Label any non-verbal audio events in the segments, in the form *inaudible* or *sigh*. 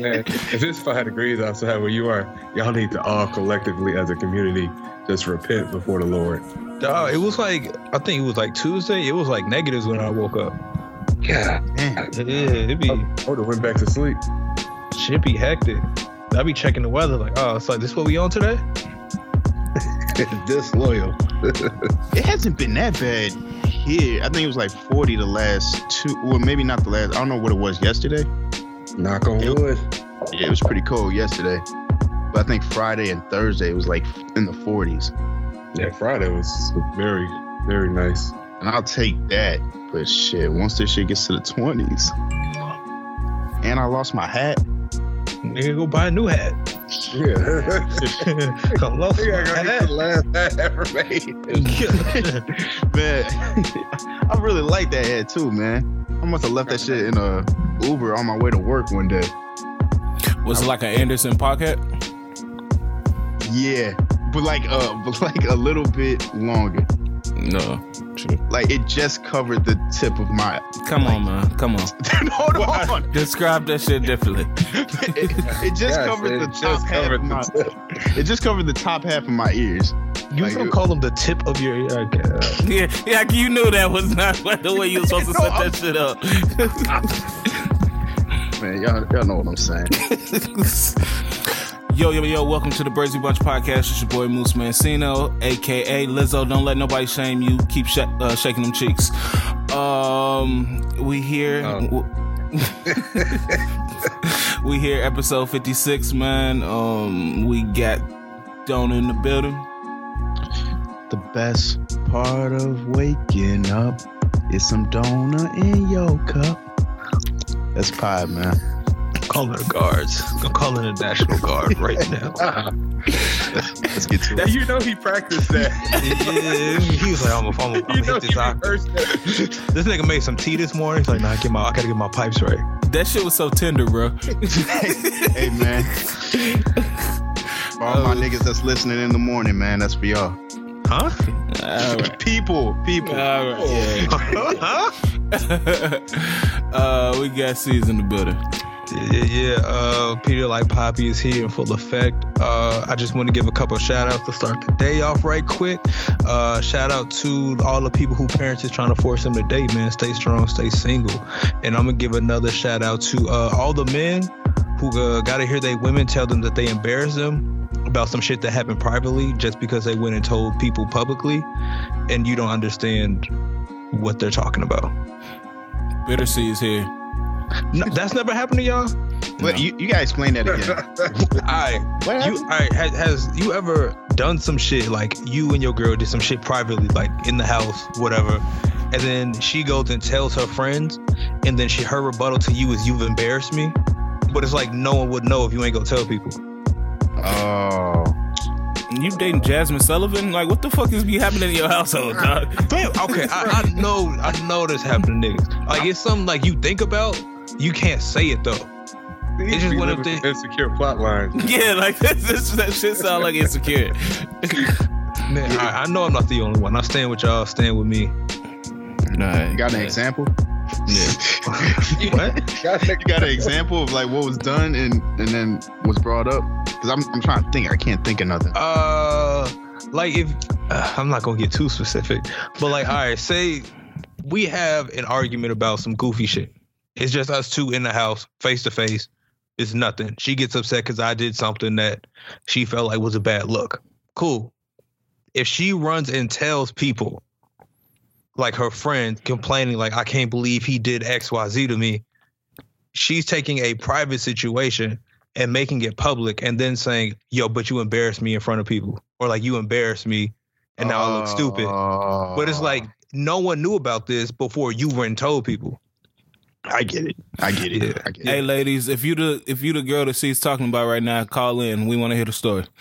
Man, if it's five degrees outside where you are, y'all need to all collectively as a community just repent before the Lord. Dog, it was like I think it was like Tuesday. It was like negatives when I woke up. Yeah. Man, Yeah, it'd be I would have went back to sleep. shit be hectic. I'd be checking the weather like, oh, it's like this what we on today? *laughs* Disloyal. *laughs* it hasn't been that bad here. I think it was like 40 the last two, well, maybe not the last. I don't know what it was yesterday. Knock on It- wood. Yeah, it was pretty cold yesterday. But I think Friday and Thursday was like in the 40s. Yeah, Friday was very, very nice. And I'll take that. But shit, once this shit gets to the 20s, and I lost my hat. Nigga, go buy a new hat. Yeah. I lost Yeah, my I got hat. the last hat ever made. *laughs* man, *laughs* I really like that hat too, man. I must have left that shit in a Uber on my way to work one day. Was it like an Anderson pocket? Yeah, but like uh, *laughs* but like a little bit longer. No. True. Like it just covered the tip of my. Come on, man. Come on. *laughs* Hold on, Describe that shit differently. *laughs* it, it just Yes, covered it the just top half covered of my. *laughs* It just covered the top half of my ears. You Like, gonna call them the tip of your ear? Okay. yeah, yeah, you knew that was not the way you were supposed to No, set I'm- that shit up. Man, y'all, y'all know what I'm saying. Yo, yo, yo, welcome to the Brazy Bunch podcast. It's your boy Moose Mancino, aka Lizzo. Don't let nobody shame you. Keep sh- uh, shaking them cheeks. Um, we here. Oh. *laughs* we here, episode 56, man. Um, we got Don in the building. The best part of waking up is some donut in your cup. That's pie, man. Calling the guards. I'm calling the National Guard right now. *laughs* Let's get to Now it. you know he practiced that. yeah, he was like, I'm gonna, I'm gonna, *laughs* I'm you hit this octave. rehearsed that. This nigga made some tea this morning. He's like, nah, I get my, I gotta get my pipes right. That shit was so tender, bro. *laughs* hey, man. For all my niggas that's listening in the morning, man, that's for y'all. Huh? All right. People, people. All right. Yeah. huh? uh, we got C's in the building. Yeah. Uh, Peter like Poppy is here in full effect. Uh, I just want to give a couple shout outs to start the day off right quick. Uh, shout out to all the people who parents is trying to force them to date, man. Stay strong, stay single. And I'm gonna give another shout out to uh, all the men who uh, gotta hear their women tell them that they embarrass them about some shit that happened privately just because they went and told people publicly, and you don't understand what they're talking about. Bitter C is here. No, that's never happened to y'all. But you, you gotta explain that again. *laughs* I What You, happened? all right, has, has you ever done some shit like you and your girl did some shit privately, like in the house, whatever, and then she goes and tells her friends, and then she her rebuttal to you is you've embarrassed me, but it's like no one would know if you ain't gonna tell people. Oh. You dating Jazmine Sullivan? Like, what the fuck is be happening in your household, dog? Damn. Okay, I, I know, I know this happened to niggas. Like it's something like you think about, you can't say it though. It's just one of the- insecure plot lines. *laughs* yeah, like *laughs* this, this, that shit sound like insecure. *laughs* Man, I, I know I'm not the only one. I stand with y'all, stand with me. Nah, You got an example? Yeah. What? You got an example of like what was done and and then was brought up? Because I'm I'm trying to think. I can't think of nothing. Uh, like if uh, I'm not gonna get too specific, but like, all right, say we have an argument about some goofy shit. It's just us two in the house, face to face. It's nothing. She gets upset because I did something that she felt like was a bad look. Cool. If she runs and tells people, like her friend, complaining like I can't believe he did X Y Z to me, she's taking a private situation and making it public and then saying, yo, but you embarrassed me in front of people. Or like you embarrassed me and now I look stupid. But it's like no one knew about this before you went and told people. I get it. I get it. Yeah. I get Hey, it. ladies, if you the if you the girl that she's talking about right now, call in. We want to hear the story. *laughs*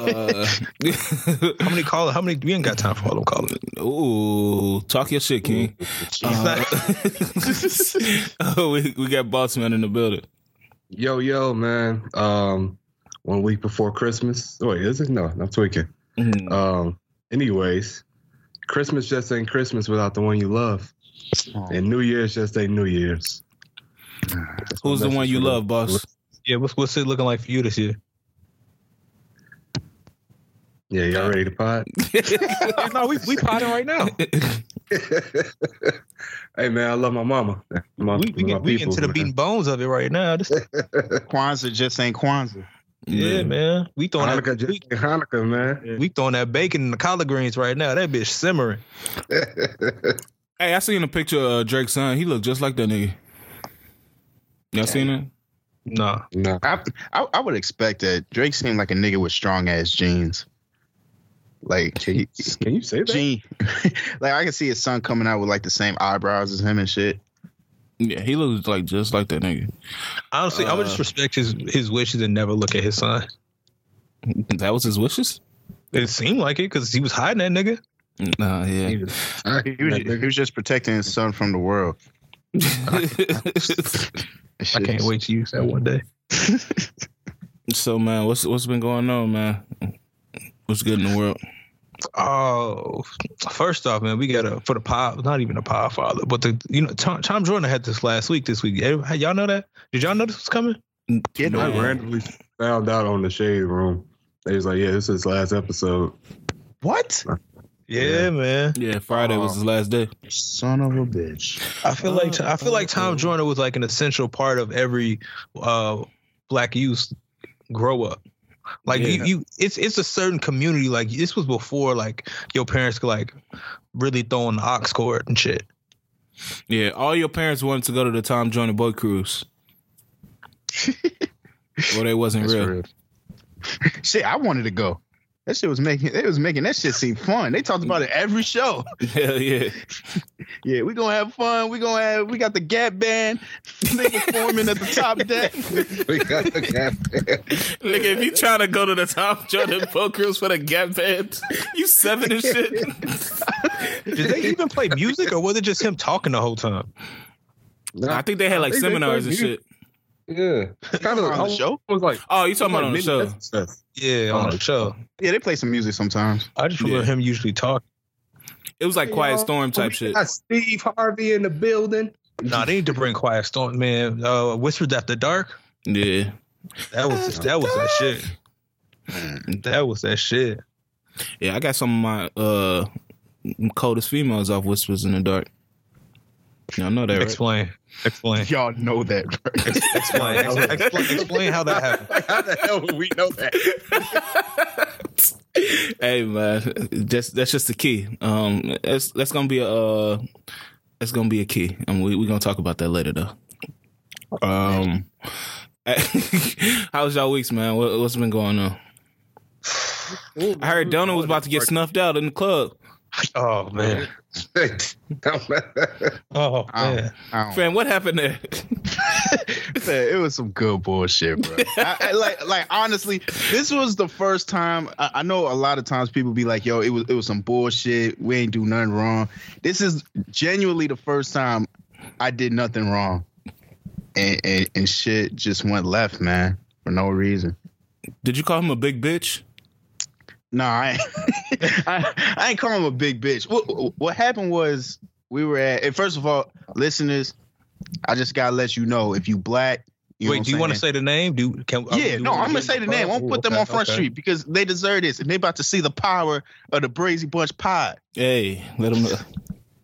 Uh, *laughs* How many call how many we ain't got time for all them calling. ooh, talk your shit, King. Uh, *laughs* oh, we we got Bossman in the building. Yo, yo, man. Um, one week before Christmas. Oh, wait, is it? No, I'm tweaking. Mm. Um, anyways, Christmas just ain't Christmas without the one you love, and New Year's just ain't New Year's. Who's the one you love, boss? Yeah, what's what's it looking like for you this year? Yeah, y'all ready to pot? *laughs* *laughs* no, we we potting right now. *laughs* hey man, I love my mama. My, We we, my get, we people, into the man. beating bones of it right now. This, Kwanzaa just ain't Kwanzaa. yeah, man. We throwing Hanukkah, that, just we, Hanukkah, man. we throwing that bacon and the collard greens right now. That bitch simmering. Hey, I seen a picture of Drake's son. He looked just like that nigga. Y'all seen it? No, no, I, I I would expect that Drake seemed like a nigga with strong ass genes. Like can you, can you say that? gene, *laughs* like I can see his son coming out with like the same eyebrows as him and shit. Yeah, he looks like just like that nigga. Honestly, I would just Uh, respect his his wishes and never look at his son. That was his wishes. It seemed like it because he was hiding that nigga. Nah, yeah. He was, he was just protecting his son from the world. *laughs* I can't wait to use that one day. *laughs* so man, what's what's been going on, man? What's good in the world? Oh, first off, man, we got a for the pod, not even a pod father, but the you know Tom, Tom Joyner had this last week. This week, y'all know that? Did y'all know this was coming? Get I randomly found out on the shade room. They was like, "Yeah, this is his last episode." What? Yeah, Yeah. man. Yeah, Friday was his last day. Son of a bitch. I feel like I feel like Tom Joyner was like an essential part of every uh black youth grow up. Like Yeah. you, you, it's it's a certain community. Like this was before like your parents could like really throw on the aux cord and shit. Yeah, all your parents wanted to go to the Tom Joyner boat cruise. *laughs* well, they wasn't That's real. real. *laughs* Shit, I wanted to go. That shit was making it was making that shit seem fun. They talked about it every show. *laughs* Hell yeah. Yeah, we gonna have fun. We gonna have we got the Gap band. They performing at the top deck. *laughs* we got the gap. Band. Nigga, if you trying to go to the top, Joyner boat cruise for the Gap Band, you seven and shit. Did they even play music or was it just him talking the whole time? I think they had like They- they seminars and shit. Yeah, kind of On the show? Was like Oh, you talking about on the show? Fest. Yeah, on Oh. the show. Yeah, they play some music sometimes. I just remember Yeah. him usually talk. It was like Quiet Storm type shit. Got Steve Harvey in the building. Nah, they need to bring Quiet Storm, man. Uh, Whispers After Dark. Yeah. That was that was that shit. That was that shit. Yeah, I got some of my uh coldest females off Whispers in the Dark. Y'all know that, right? Explain. Explain. Y'all know that, bro. Explain. *laughs* Ex- explain. Explain how that happened. *laughs* How the hell would we know that? *laughs* hey man, that's that's just the key. Um, that's that's gonna be a uh, that's gonna be a key, and we we gonna talk about that later though. Um, how's y'all weeks, man? What, what's been going on? I heard Donna was about to get snuffed out in the club. Oh man. *laughs* Oh I man. don't- I don't- Fam, what happened there? *laughs* Man, it was some good bullshit, bro. I, I, like, like honestly, this was the first time. I, I know a lot of times people be like, "Yo, it was it was some bullshit. We ain't do nothing wrong." This is genuinely the first time I did nothing wrong, and and, and shit just went left, man, for no reason. Did you call him a big bitch? No, I, *laughs* I, I ain't call him a big bitch. What what happened was we were at. And first of all, listeners, I just gotta let you know if you black. You Wait, what do you want to say the name? Do can? Yeah, do no, I'm gonna say the in name. I won't put them Okay, on Front okay. Street because they deserve this, and they about to see the power of the Brazy Bunch pod. Hey, let them know.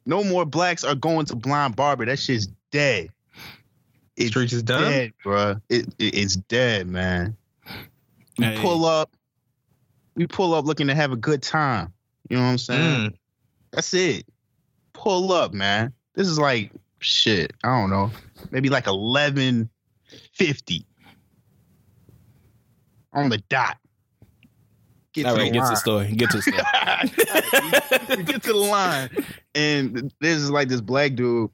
No more blacks are going to Blind Barber. That shit's dead. It's Streets is done. dead, bro. It, it- it's dead, man. We Hey. pull up. We pull up looking to have a good time. You know what I'm saying? Mm. That's it. Pull up, man. This is like shit. I don't know. Maybe like eleven fifty on the dot. Get All to right, the get to the line. story. Get to the story. *laughs* get to the line, and there's like this black dude.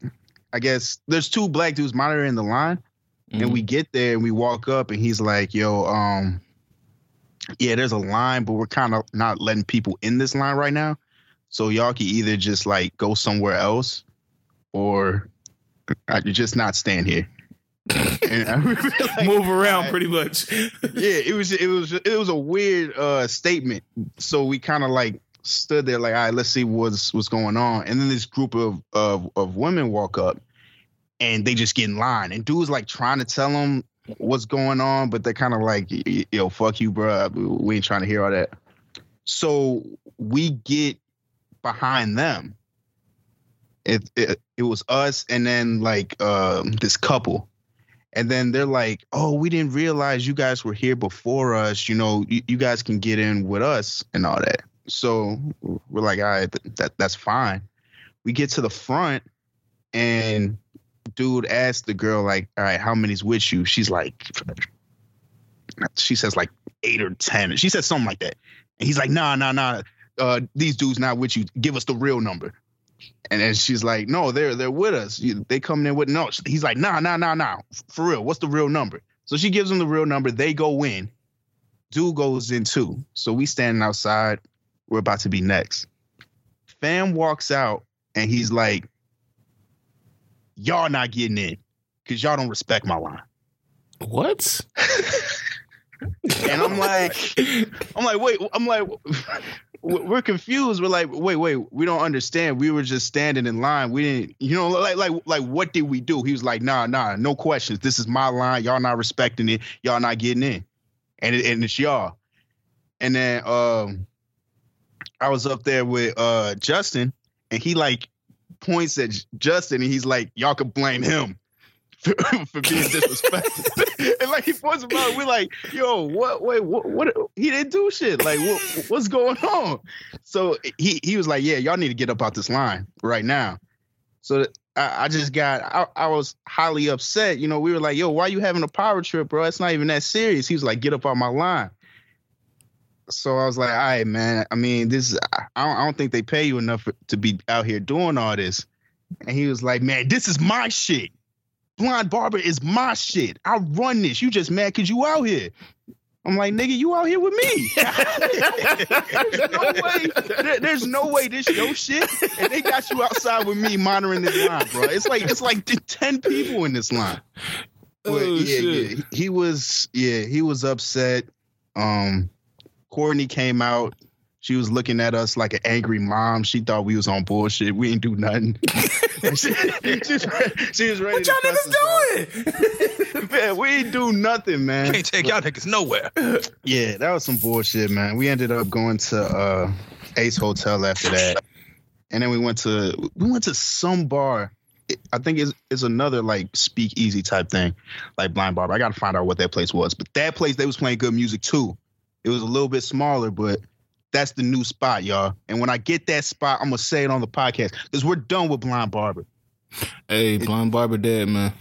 I guess there's two black dudes monitoring the line, and we get there and we walk up, and he's like, "Yo, um, yeah, there's a line, but we're kind of not letting people in this line right now. So y'all can either just like go somewhere else, or I just not stand here." *laughs* And I like, move around alright. pretty much. yeah, it was it was it was a weird uh statement. So we kind of like stood there like, all right, let's see what's what's going on. And then this group of of of women walk up and they just get in line. And dude's like trying to tell them what's going on, but they're kind of like, yo, fuck you, bro. We ain't trying to hear all that. So we get behind them. It, it it was us and then like um, this couple, and then they're like, "Oh, we didn't realize you guys were here before us. You know, you, you guys can get in with us and all that." So we're like, "All right, that that's fine." We get to the front, and dude asked the girl like, "All right, how many's with you?" She's like, she says like eight or ten. She said something like that, and he's like, "Nah, nah, nah. Uh, these dudes not with you. Give us the real number." And then she's like, "No, they're they're with us. They coming in with no." He's like, "Nah, nah, nah, nah. For real, what's the real number?" So she gives him the real number. They go in. Dude goes in too. So we standing outside. We're about to be next. Fam walks out and he's like, "Y'all not getting in because y'all don't respect my line." What? and I'm like, I'm like, wait, I'm like, we're confused. We're like, wait, wait, we don't understand. We were just standing in line. We didn't, you know, like, like, like, what did we do? He was like, nah, nah, no questions. This is my line. Y'all not respecting it. Y'all not getting in, and it, and it's y'all. And then um, I was up there with uh Justin, and he like points at Justin, and he's like, y'all could blame him *laughs* for, for being disrespectful. *laughs* and like he points him out, we're like, yo, what? Wait, what? what he didn't do shit. Like, what, what's going on? So he he was like, yeah, y'all need to get up out this line right now. So I, I just got, I, I was highly upset. You know, we were like, yo, why you having a power trip, bro? It's not even that serious. He was like, get up out my line. So I was like, all right, man. I mean, this, I don't, I don't think they pay you enough for, to be out here doing all this. And he was like, man, this is my shit. Blind Barber is my shit. I run this. You just mad because you out here. I'm like, nigga, you out here with me. *laughs* there's no way. There, there's no way this your shit. And they got you outside with me monitoring this line, bro. It's like it's like ten people in this line. But Oh, yeah, shit. yeah, he was yeah, he was upset. Um, Courtney came out. She was looking at us like an angry mom. She thought we was on bullshit. We didn't do nothing. *laughs* *laughs* she, she, she was ready. What y'all cuss us out. niggas doing? *laughs* Man, we ain't do nothing, man. Can't take y'all niggas nowhere. Yeah, that was some bullshit, man. We ended up going to uh, Ace Hotel after that, and then we went to we went to some bar. I think it's, it's another like speakeasy type thing, like Blind Barber. I got to find out what that place was, but that place they was playing good music too. It was a little bit smaller, but that's the new spot, y'all. And when I get that spot, I'm gonna say it on the podcast because we're done with Blind Barber Hey, blind barber dead, man.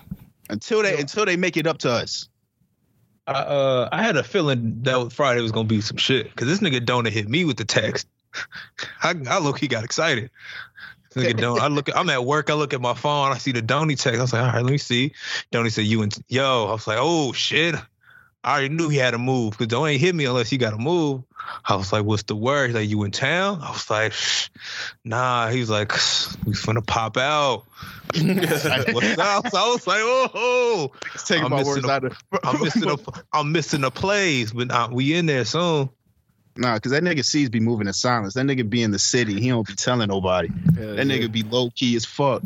until they until they make it up to us. I uh I had a feeling that Friday was gonna be some shit because this nigga Donut hit me with the text. *laughs* I I look he got excited. This nigga Don, I look I'm at work. I look at my phone. I see the Donny text. I was like, all right, let me see. Donny said you and yo. I was like, oh shit. I already knew he had to move because don't ain't hit me unless he got a move. I was like, what's the word? He's like, you in town? I was like, nah. He was like, we finna pop out. What's up? So I was like, oh, Taking I'm my missing words a- out of *laughs* I'm missing a, I'm missing a plays, but uh, we in there soon. Nah, because that nigga sees be moving in silence. That nigga be in the city. He don't be telling nobody. That nigga be low key as fuck.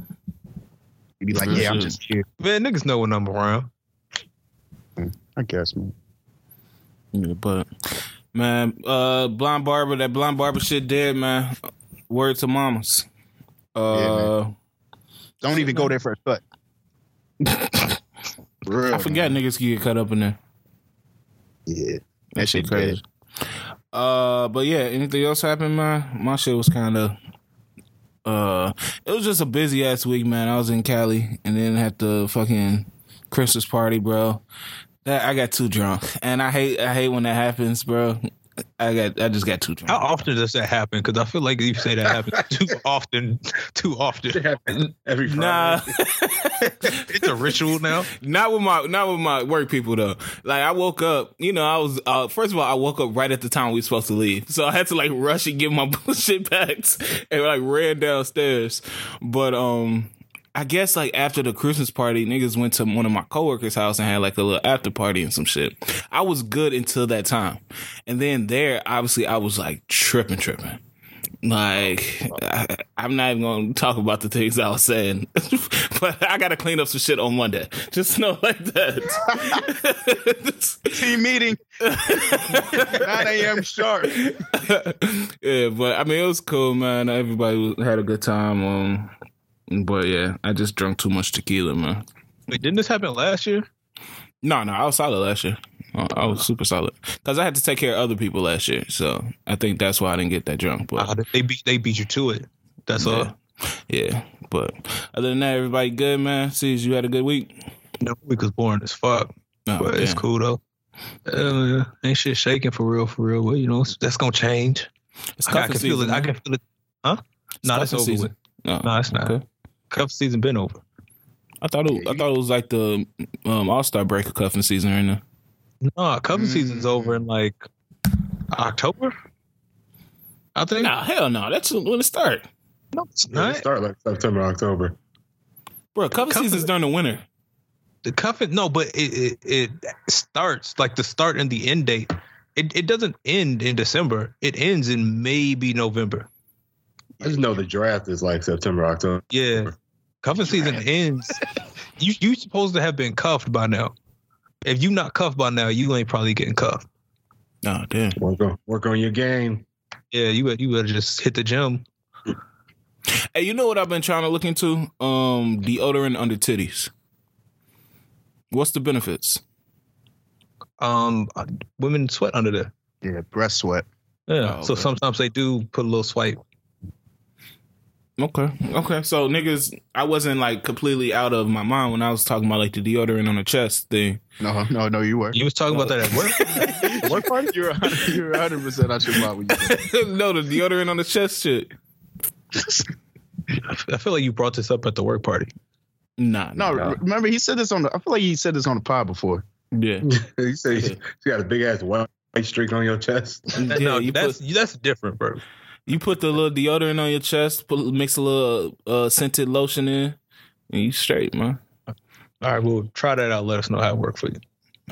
He be like, yeah, I'm just here. Man, niggas know when I'm around. I guess, man. Yeah, but man, uh, blind barber, that blind barber shit dead, man. Word to mamas. Uh, Don't even go there for a cut. *laughs* Real, I forgot niggas can get cut up in there. Yeah. That shit crazy. Uh, but yeah, anything else happened, man? My shit was kind of. Uh, it was just a busy ass week, man. I was in Cali and then had the fucking Christmas party, bro. That I got too drunk, and I hate I hate when that happens, bro. I got I just got too drunk. How often does that happen? Because I feel like you say that happens *laughs* too often, too often. It happens every Friday. Nah, *laughs* It's a ritual now. not with my not with my work people though. Like I woke up, you know, I was uh, first of all I woke up right at the time we were supposed to leave, so I had to like rush and get my *laughs* bullshit packed and like ran downstairs. But um, I guess like after the Christmas party, niggas went to one of my coworkers' house and had like a little after party and some shit. I was good until that time, and then there, obviously, I was like tripping, tripping. Like, I, I'm not even going to talk about the things I was saying, *laughs* but I got to clean up some shit on Monday. Just know *laughs* like that. Team meeting. 9 a.m. sharp. *laughs* yeah, but I mean, it was cool, man. Everybody had a good time. Um, but yeah, I just drank too much tequila, man. Wait, didn't this happen last year? No, no, I was solid last year. I was super solid because I had to take care of other people last year, so I think that's why I didn't get that drunk. But Ah, they beat they beat you to it. That's all. yeah, yeah. But other than that, everybody good, man. Sees you had a good week. The week was boring as fuck, Oh, but it's cool though. Uh, yeah, ain't shit shaking for real, for real. Well, you know that's gonna change. It's I, I can feel season, it. I can feel it. Huh? It's No, that's over season. with. No, No, it's not. Okay. Cup season been over. I thought it. I thought it was like the um, All Star break of cuffing season right now. No, cuffing season's over in like October. I think. Nah, hell no. That's when it start, No, it's Yeah, it not. start like September, October. bro. Cuffing Cuffing- season's during the winter. The cuffing, no, but it, it it starts like the start and the end date. It it doesn't end in December. It ends in maybe November. I just know the draft is like September, October. Yeah, cuffing season ends. You you supposed to have been cuffed by now. If you not cuffed by now, you ain't probably getting cuffed. Oh damn. Work on, work on your game. Yeah, you better- you better just hit the gym. Hey, you know what I've been trying to look into? Um, deodorant under titties. What's the benefits? Um, uh, women sweat under there. Yeah, breast sweat. Yeah, Oh, so okay. sometimes they do put a little swipe. Okay. Okay. So niggas, I wasn't like completely out of my mind when I was talking about like the deodorant on the chest thing. No, no, no, you were. You was talking about that at work. *laughs* What party? You're 100, you're 100% out your mind when you *laughs* no, the deodorant on the chest shit. I feel like you brought this up at the work party. Nah. No, nah. remember he said this on the. I feel like he said this on the pod before. Yeah. you say you got a big ass white streak on your chest. yeah. no, You that's put that's different, bro. You put the little deodorant on your chest, put mix a little uh, scented lotion in, and you straight, man. All right, well, try that out. Let us know how it worked for you.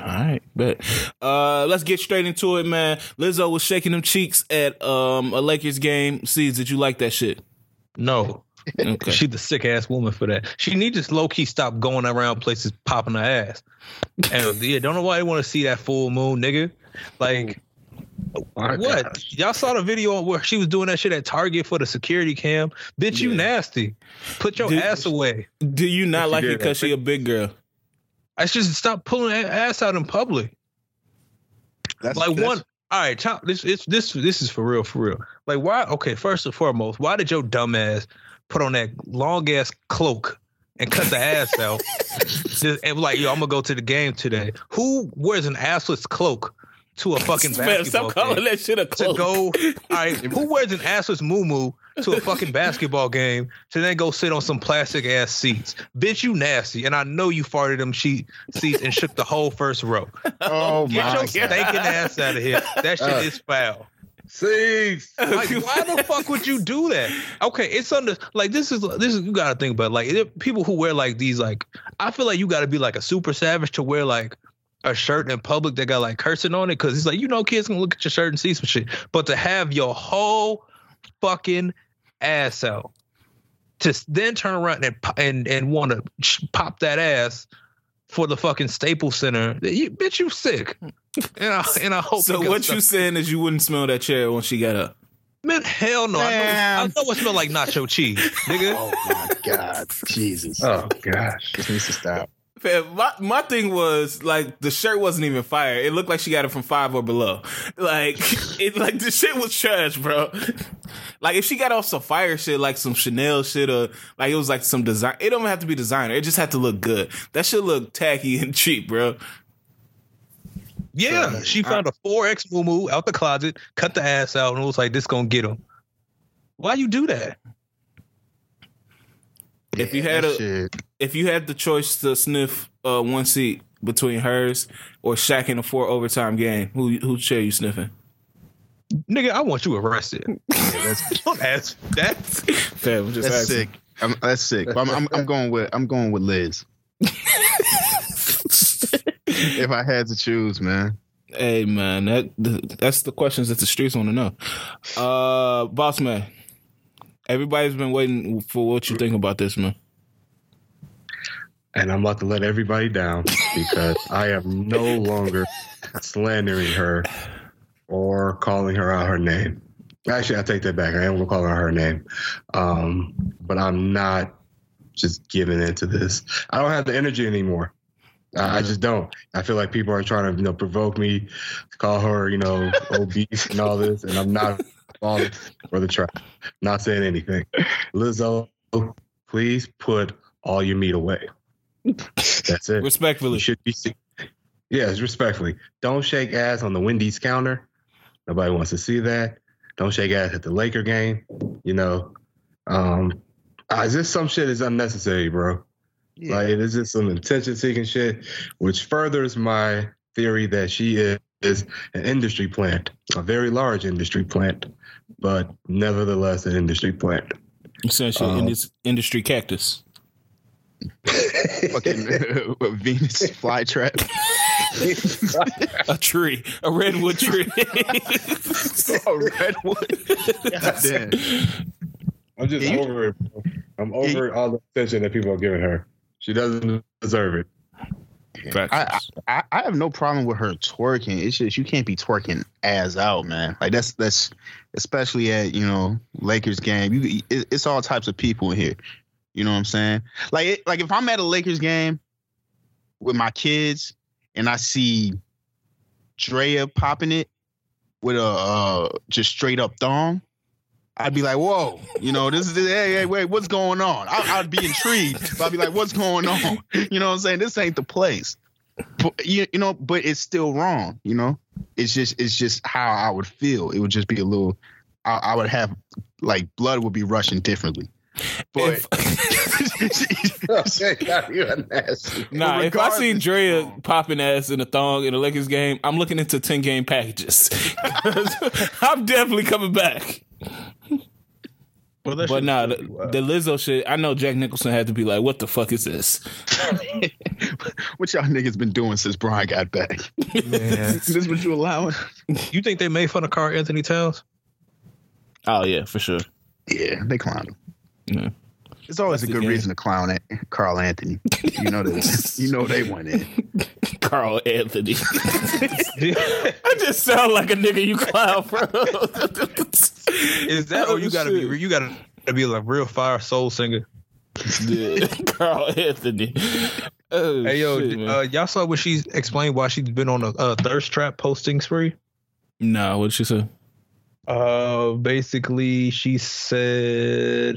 All right, but Uh, let's get straight into it, man. Lizzo was shaking them cheeks at um a Lakers game. Sees, did you like that shit? No, Okay. she's the sick ass woman for that. She need to low key stop going around places popping her ass. And yeah, don't know why they want to see that full moon, nigga. Like, My what? gosh. Y'all saw the video where she was doing that shit at Target for the security cam. Bitch, you Yeah. nasty. Put your Did- ass away. Do you not like it because she a big girl? I should stop pulling that ass out in public. That's like that's- one all right child, this it's this this is for real for real like why okay first and foremost why did your dumb ass put on that long ass cloak and cut the ass out *laughs* Just- and like yo i'm gonna go to the game today who wears an assless cloak to a fucking *laughs* Man, basketball stop calling game that shit a to go all right *laughs* who wears an assless moo to a fucking *laughs* basketball game to then go sit on some plastic ass seats bitch you nasty and i know you farted them sheet seats and shook the whole first row Oh Get my your god. stinking ass out of here. That shit Uh. is foul. Six. Like, why the fuck would you do that? Okay, it's under like this is this is you gotta think about like people who wear like these like I feel like you gotta be like a super savage to wear like a shirt in public that got like cursing on it because it's like you know kids can look at your shirt and see some shit, but to have your whole fucking ass out to then turn around and and and want to pop that ass for the fucking Staples Center, you, bitch, you sick. And I, and I hope *laughs* So what stuff- you saying is you wouldn't smell that chair when she got up? Man, hell no. I know, I know it smell like nacho cheese, nigga. *laughs* Oh my god, Jesus! Oh gosh. This needs to stop. Fam, My, my thing was like the shirt wasn't even fire. It looked like she got it from five or below. Like *laughs* it like the shit was trash, bro. Like if she got off some fire shit, like some Chanel shit, or like it was like some design. It don't have to be designer. It just had to look good. That shit look tacky and *laughs* cheap, bro. Yeah, she found a 4X moo out the closet, cut the ass out, and it was like, this gonna get him. Why you do that? If you had a- shit. If you had the choice to sniff uh, one seat between hers or Shaq in a four overtime game, who who chair you sniffing? Nigga, I want you arrested. Yeah, *laughs* that's ask I'm just that's asking. sick. I'm, that's sick. I'm, I'm I'm going with I'm going with Liz. *laughs* if I had to choose, man. Hey man, that that's the questions that the streets want to know. Uh, boss man, Everybody's been waiting for what you think about this, man. And I'm about to let everybody down because *laughs* I am no longer slandering her or calling her out her name. Actually, I take that back. I am gonna call her her name, um, but I'm not just giving into this. I don't have the energy anymore. I, I just don't. I feel like people are trying to, you know, provoke me call her, you know, *laughs* obese and all this, and I'm not falling for the trap. Not saying anything. Lizzo, please put all your meat away. That's it. You Respectfully. should be. Yes, respectfully. Don't shake ass on the Wendy's counter. Nobody wants to see that. Don't shake ass at the Laker game. You know, um, uh, just some shit is unnecessary, bro. Yeah. Like it is just some attention seeking shit, which furthers my theory that she is, is an industry plant, a very large industry plant, but nevertheless an industry plant. Essentially, in Um, this industry cactus. *laughs* Fucking *laughs* uh, Venus flytrap. *laughs* A tree. A redwood tree. *laughs* a redwood. God damn. I'm just Yeah, you- over it. bro. I'm over all the attention that people are giving her. She doesn't deserve it. I, I I have no problem with her twerking. It's just you can't be twerking ass out, man. Like that's that's especially at you know Lakers game. You it, it's all types of people in here. You know what I'm saying? Like it, like if I'm at a Lakers game with my kids and I see Drea popping it with a uh, just straight up thong. I'd be like, whoa, you know, this is, hey, hey, wait, what's going on? I, I'd be intrigued. But I'd be like, what's going on? *laughs* You know what I'm saying? This ain't the place. But, you, you know, but it's still wrong, you know? It's just, it's just how I would feel. It would just be a little, I, I would have, like, blood would be rushing differently. But, *laughs* Nah, if I see regardless- Drea popping ass in a thong in a Lakers game, I'm looking into 10 game packages. *laughs* I'm definitely coming back. Well, But shit's nah, the, wild. the Lizzo shit, I know Jack Nicholson had to be like, what the fuck is this? *laughs* what y'all niggas been doing since Brian got back? Man. this what you allowing? you think they made fun of Karl-Anthony Towns? Oh, yeah, for sure. Yeah, they clown him. Yeah. It's always That's a good game. reason to clown it. Karl-Anthony. You know they you know they went in. *laughs* Karl-Anthony. *laughs* I just sound like a nigga you clown, bro. Is that Oh, or you gotta shit. be you gotta be like real fire soul singer? Yeah. *laughs* Karl-Anthony. Oh, Hey yo, shit, uh, y'all saw what she explained why she's been on a, a thirst trap posting spree? nah, what'd she say? Uh, basically, she said,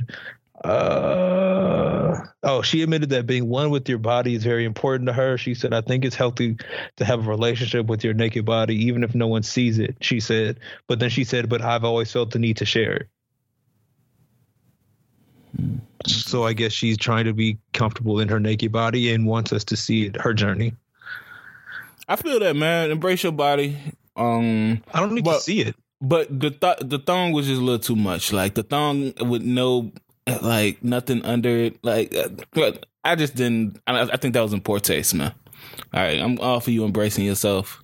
uh, oh, she admitted that being one with your body is very important to her. She said, I think it's healthy to have a relationship with your naked body, even if no one sees it. She said, but then she said, but I've always felt the need to share it. So I guess she's trying to be comfortable in her naked body and wants us to see it, her journey. I feel that, man. Embrace your body. Um, I don't need But- to see it. But the th- the thong was just a little too much. Like the thong with no like nothing under it. Like uh, but I just didn't. I, I think that was in poor taste, man. All right, I'm all for you embracing yourself.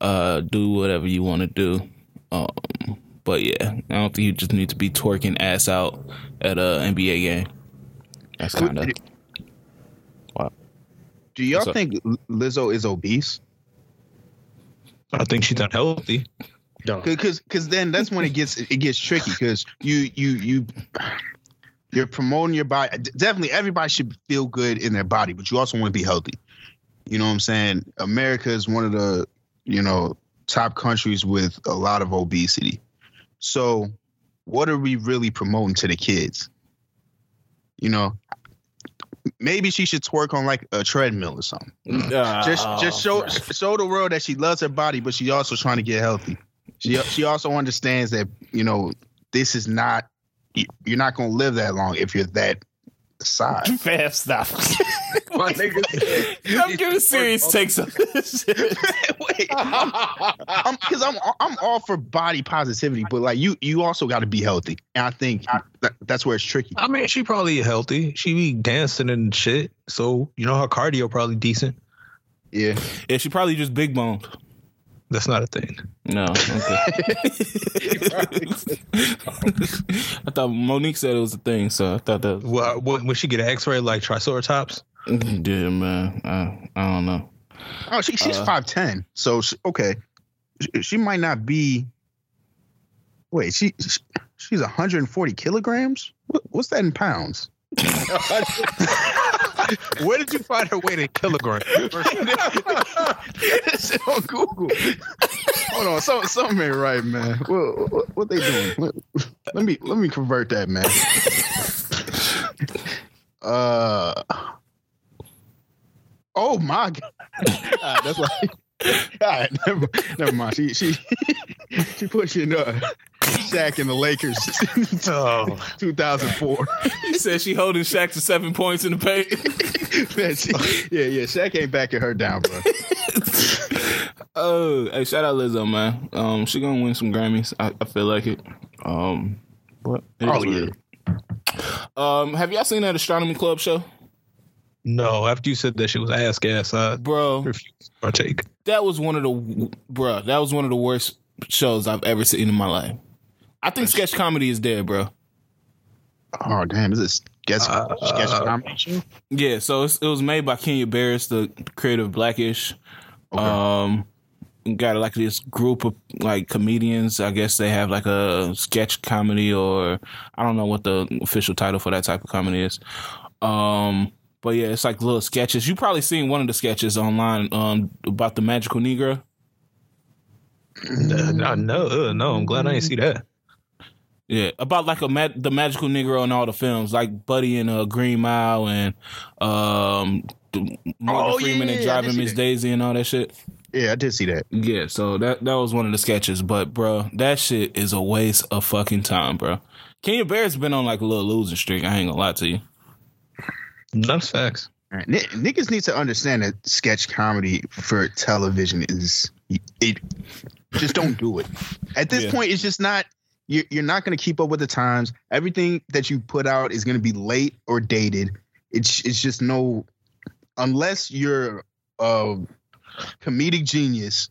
Uh, do whatever you want to do. Um, but yeah, I don't think you just need to be twerking ass out at a NBA game. That's kind of Do y'all What's think Lizzo is obese? I think she's unhealthy. Don't. Because because then that's when it gets it gets tricky because you you you you're promoting your body. Definitely, everybody should feel good in their body, but you also want to be healthy. You know what I'm saying? America is one of the you know top countries with a lot of obesity. So, what are we really promoting to the kids? You know, maybe she should twerk on like a treadmill or something. Mm. just oh, just show show the world that she loves her body, but she's also trying to get healthy. She she also understands that you know this is not you're not gonna live that long if you're that size. *laughs* Fast stop. *laughs* My nigga *laughs* I'm giving serious takes on this shit. Wait, I'm because I'm I'm all for body positivity, but like you you also got to be healthy, and I think that, that's where it's tricky. I mean, she probably healthy. She be dancing and shit. So, you know, her cardio probably decent. Yeah, Yeah, she probably just big boned. That's not a thing. No. Okay. *laughs* I thought Mo'Nique said it was a thing, so I thought that. Was, Well, when when she get an X-ray like Triceratops, *laughs* yeah, man. I, I don't know. Oh, she, she's Uh, five ten. So she, okay, she, she might not be. Wait, she, she she's 140 kilograms. What, what's that in pounds? *laughs* *laughs* where did you find her weight in kilograms? It's on Google. Hold on, some, something ain't right, man. What, what, what they doing? Let, let me let me convert that, man. Uh. Oh my god. God, that's like. God, never, never mind. She she *laughs* she pushing uh Shaq and the Lakers *laughs* oh, 2004. He said she holding Shaq to seven points in the paint. *laughs* Man, she, yeah, yeah. Shaq ain't backing her down, bro. *laughs* Oh, hey, shout out Lizzo, man. Um, she gonna win some Grammys. I, I feel like it. Um, what? it is Oh, yeah. Um, have y'all seen that astronomy club show, no! After you said that shit was ass gas, I bro? refused to partake. That was one of the, bro. That was one of the worst shows I've ever seen in my life. I think sketch comedy is dead, bro. Oh damn, is this sketch Uh, sketch comedy show? Yeah, so it's, it was made by Kenya Barris, the creator of Blackish. Um, got like this group of like comedians. I guess they have like a sketch comedy, or I don't know what the official title for that type of comedy is. Um, but yeah, it's like little sketches. You probably seen one of the sketches online um, about the magical Negro. No, know, uh, no. I'm glad I didn't see that. Yeah, about like a ma- the magical Negro in all the films, like Buddy in a Green Mile and um, Morgan Oh, Freeman yeah, and Driving Miss. Daisy and all that shit. Yeah, I did see that. Yeah, so that that was one of the sketches, but bro, that shit is a waste of fucking time, bro. Kenya Barris's been on like a little losing streak. I ain't gonna lie to you. That's facts. All right. N- niggas need to understand that sketch comedy for television is it. Just don't do it. At this Yeah. point, it's just not. You're, you're not going to keep up with the times. Everything that you put out is going to be late or dated. It's it's just no. Unless you're a comedic genius,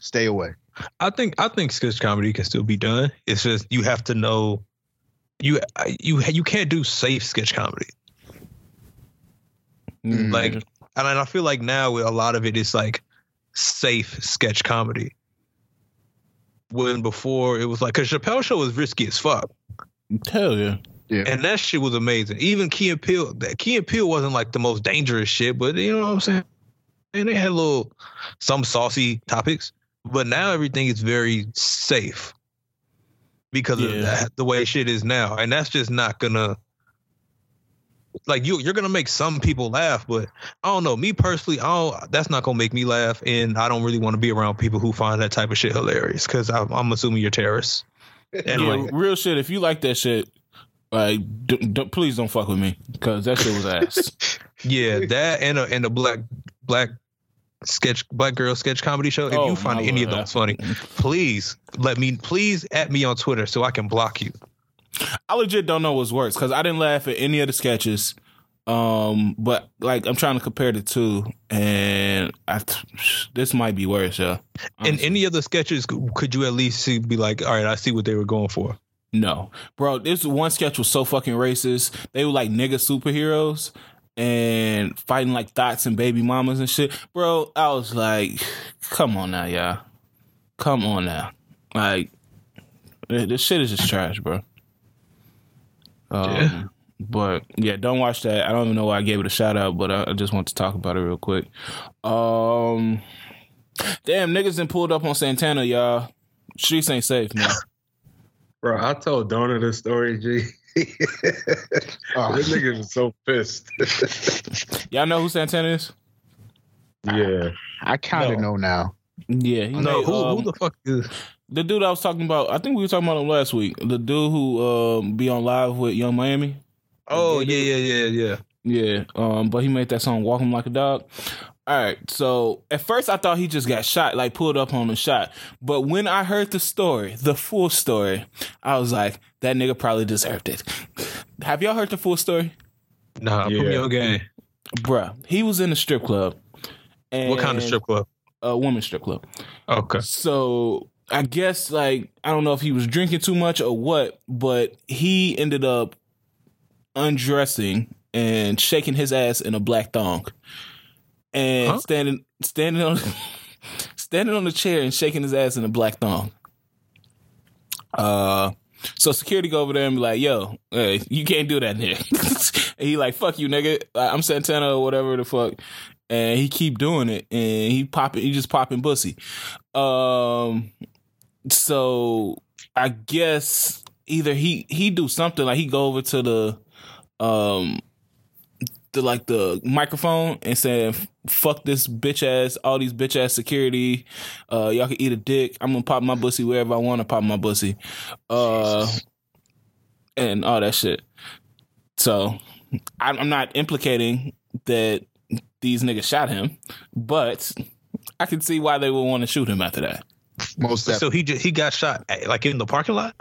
stay away. I think I think sketch comedy can still be done. It's just you have to know you you you can't do safe sketch comedy. Mm. Like, and I feel like now a lot of it is like safe sketch comedy. When before it was like, cause Chappelle show was risky as fuck, hell yeah, Yeah. and that shit was amazing. Even Key and Peele, that Key and Peele wasn't like the most dangerous shit, but you know what I'm saying. And they had little some saucy topics, but now everything is very safe because of that, the way shit is now, and that's just not gonna. Like you, you're gonna make some people laugh, but I don't know. Me personally, I don't. That's not gonna make me laugh, and I don't really want to be around people who find that type of shit hilarious because I'm, I'm assuming you're terrorists. *laughs* And yeah, like, real shit. If you like that shit, like, d- d- please don't fuck with me because that shit was ass. *laughs* yeah, that and a and a black black sketch black girl sketch comedy show. If Oh, you find my any of those funny, please let me please at me on Twitter so I can block you. I legit don't know what's worse because I didn't laugh at any of the sketches. Um, but like I'm trying to compare the two, and I this might be worse, yeah. In any of the sketches, could you at least see, be like, all right, I see what they were going for. No, bro. This one sketch was so fucking racist. They were like nigga superheroes and fighting like thoughts and baby mamas and shit. Bro, I was like, come on now, y'all. Come on now. Like, this shit is just trash, bro. Um, Yeah. But yeah, don't watch that. I don't even know why I gave it a shout out, but I, I just want to talk about it real quick. Um, damn, niggas done pulled up on Santana, y'all. Streets ain't safe, man. *laughs* Bro, I told Donna this story, G. *laughs* Oh. this nigga is so pissed. *laughs* Y'all know who Santana is? yeah. I kind of No. know now. Yeah, he No, made, who, um, who the fuck is? The dude I was talking about? I think we were talking about him last week. The dude who um, be on live with Yung Miami. Oh yeah, yeah, yeah, yeah. Yeah, um, but he made that song "Walk Him Like a Dog." All right, so at first I thought he just got shot, like pulled up on and shot. But when I heard the story, the full story, I was like, that nigga probably deserved it. Have y'all heard the full story? Nah, put me Yeah. on game. Bruh, he was in a strip club. And What kind of strip club? a women's strip club. Okay. So I guess like I don't know if he was drinking too much or what, but he ended up undressing and shaking his ass in a black thong, and Huh? standing standing on *laughs* standing on the chair and shaking his ass in a black thong. Uh, so security go over there and be like, "Yo, hey, you can't do that in here." *laughs* and he like, "Fuck you, nigga. I'm Santana or whatever the fuck." And he keep doing it, and he popping, he just popping pussy. Um, so I guess either he he do something like he go over to the um the like the microphone and saying fuck this bitch ass all these bitch ass security uh y'all can eat a dick. I'm gonna pop my pussy wherever i want to pop my pussy. Uh and all that shit. So i'm I'm not implicating that these niggas shot him but i can see why they would want to shoot him after that Most definitely. So he just, he got shot at, like in the parking lot.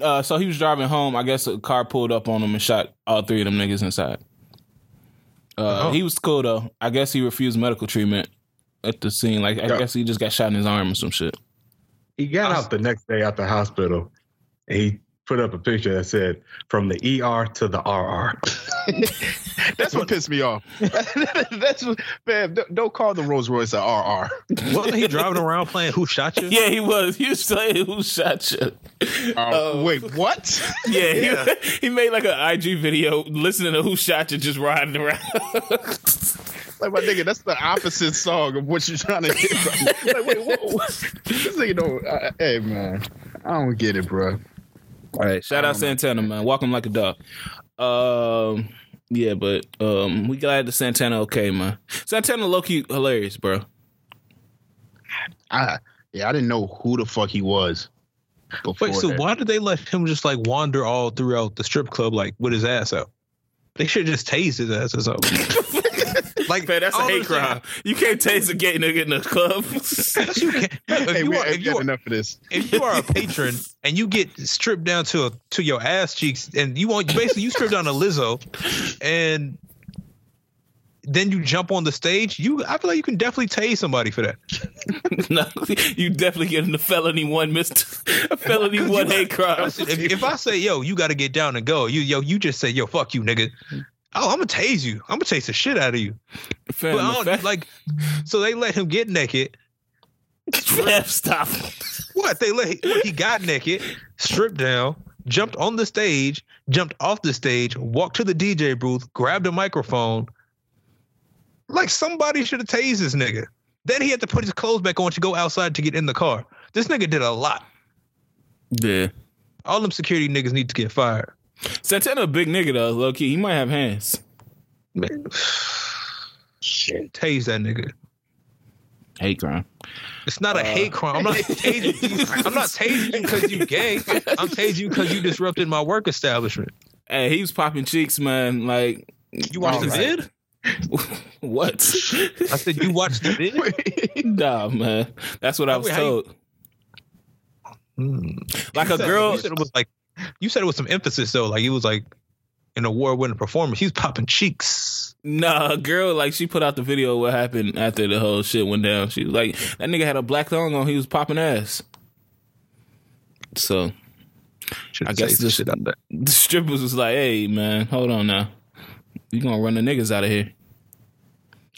Uh, so he was driving home. I guess a car pulled up on him and shot all three of them niggas inside. Uh, Oh. He was cool though. I guess he refused medical treatment at the scene. Like I Yeah. guess he just got shot in his arm or some shit. He got out the next day at the hospital, and he put up a picture that said "From the ER to the RR." *laughs* *laughs* That's what pissed me off. *laughs* That's what, man. Don't, don't call the Rolls Royce a RR. Wasn't he driving around playing Who Shot You? Yeah, he was. He was saying who shot you. Uh, Oh. Wait, what? Yeah, Yeah. He, he made like an IG video listening to who shot you, just riding around. Like my nigga, that's the opposite song of what you're trying to get. Like, wait, what, what? This nigga don't. Uh, hey, man, I don't get it, bro. All right, shout out Santana, man. Walk him like a dog. Um, yeah, but um, we glad that Santana okay, man. Santana low key hilarious, bro. I yeah, I didn't know who the fuck he was. Before Wait, so that. why did they let him just like wander all throughout the strip club like with his ass out? They should just tase his ass or something. *laughs* like Man, that's a I don't hate understand. crime. You can't taste a gay nigga in the club. You can. If Hey, you we are, if you are, enough of this. if you are a patron and you get stripped down to a, to your ass cheeks and you want basically you strip down to Lizzo and then you jump on the stage, you I feel like you can definitely tase somebody for that. *laughs* no, you definitely getting a felony one, Mister. A felony one hate crime. *laughs* If, if I say yo, you got to get down and go, you yo, you just say yo, fuck you, nigga. Oh, I'm gonna tase you. I'm gonna tase the shit out of you. Fam, But I the don't, fact- like, so they let him get naked. Fam, stop. What they let he got naked, stripped down, jumped on the stage, jumped off the stage, walked to the DJ booth, grabbed a microphone. Like somebody should have tased this nigga. Then he had to put his clothes back on to go outside to get in the car. This nigga did a lot. Yeah, All them security niggas need to get fired. Santana a big nigga though. Low key, he might have hands. Man. Shit. Tase that nigga. Hate crime. It's not a hate crime. I'm not *laughs* tasing you. I'm not tasing you because you gay. I'm tasing you because you disrupted my work establishment. Hey, he was popping cheeks, man. Like, You watched the vid? *laughs* what? I said you watched the vid. *laughs* nah, man. That's what I was Wait, how you- told. Hmm. Like You a said- girl. It was like you said it with some emphasis though. Like it was like an award-winning performance. He's popping cheeks. Nah, girl, like she put out the video of what happened after the whole shit went down. She was like, that nigga had a black thong on, he was popping ass. So Should I guess this- the strippers was like, hey man, hold on now. You gonna run the niggas out of here.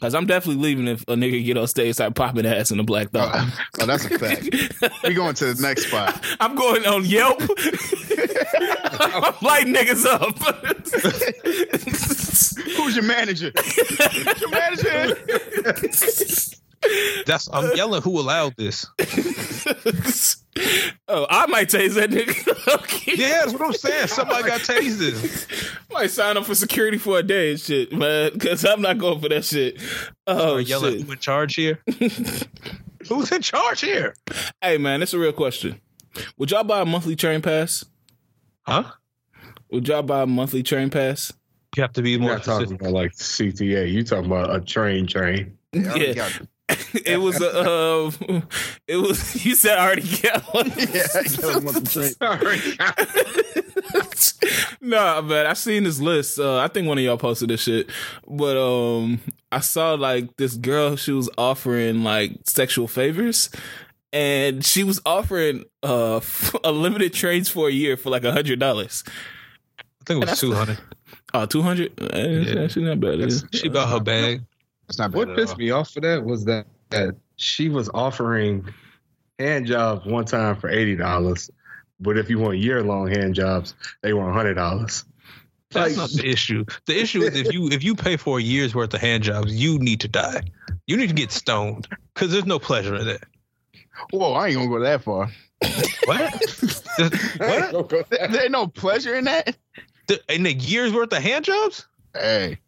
Cause I'm definitely leaving if a nigga get on stage and start popping ass in a black thong. Oh, oh that's a fact. we going to the next spot. *laughs* I'm going on Yelp. *laughs* I'm lighting niggas up. Who's your manager? *laughs* Your manager? That's I'm yelling. Who allowed this? oh, I might tase that nigga. okay. Yeah, that's what I'm saying. Somebody got tased. Might sign up for security for a day and shit, man. Because I'm not going for that shit. Oh, Or yelling. shit. Who in charge here? *laughs* Who's in charge here? Hey, man, it's a real question. Would y'all buy a monthly train pass? Huh? Would y'all buy a monthly train pass? You have to be You're more not talking about like CTA. You talking about a train train. *laughs* They already Yeah. Got *laughs* it was a. Uh, *laughs* it was. You said I already got one. *laughs* yeah, I got him on the train. nah, but I seen this list. Uh, I think one of y'all posted this shit, but um, I saw like this girl. She was offering like sexual favors, and she was offering uh unlimited trains for a year for like a hundred dollars. I think it was two hundred. Oh, 200? Uh, Yeah. Actually, not bad. She got her bag. That's not bad What pissed all. me off for that was that, that she was offering hand jobs one time for eighty dollars, but if you want year long hand jobs, they want hundred dollars. That's Like- not the issue. The issue is if you if you pay for a year's worth of hand jobs, you need to die. You need to get stoned because there's no pleasure in that. Whoa, I ain't gonna go that far. What? *laughs* what? There, there ain't no pleasure in that. The- In a year's worth of hand jobs? Hey,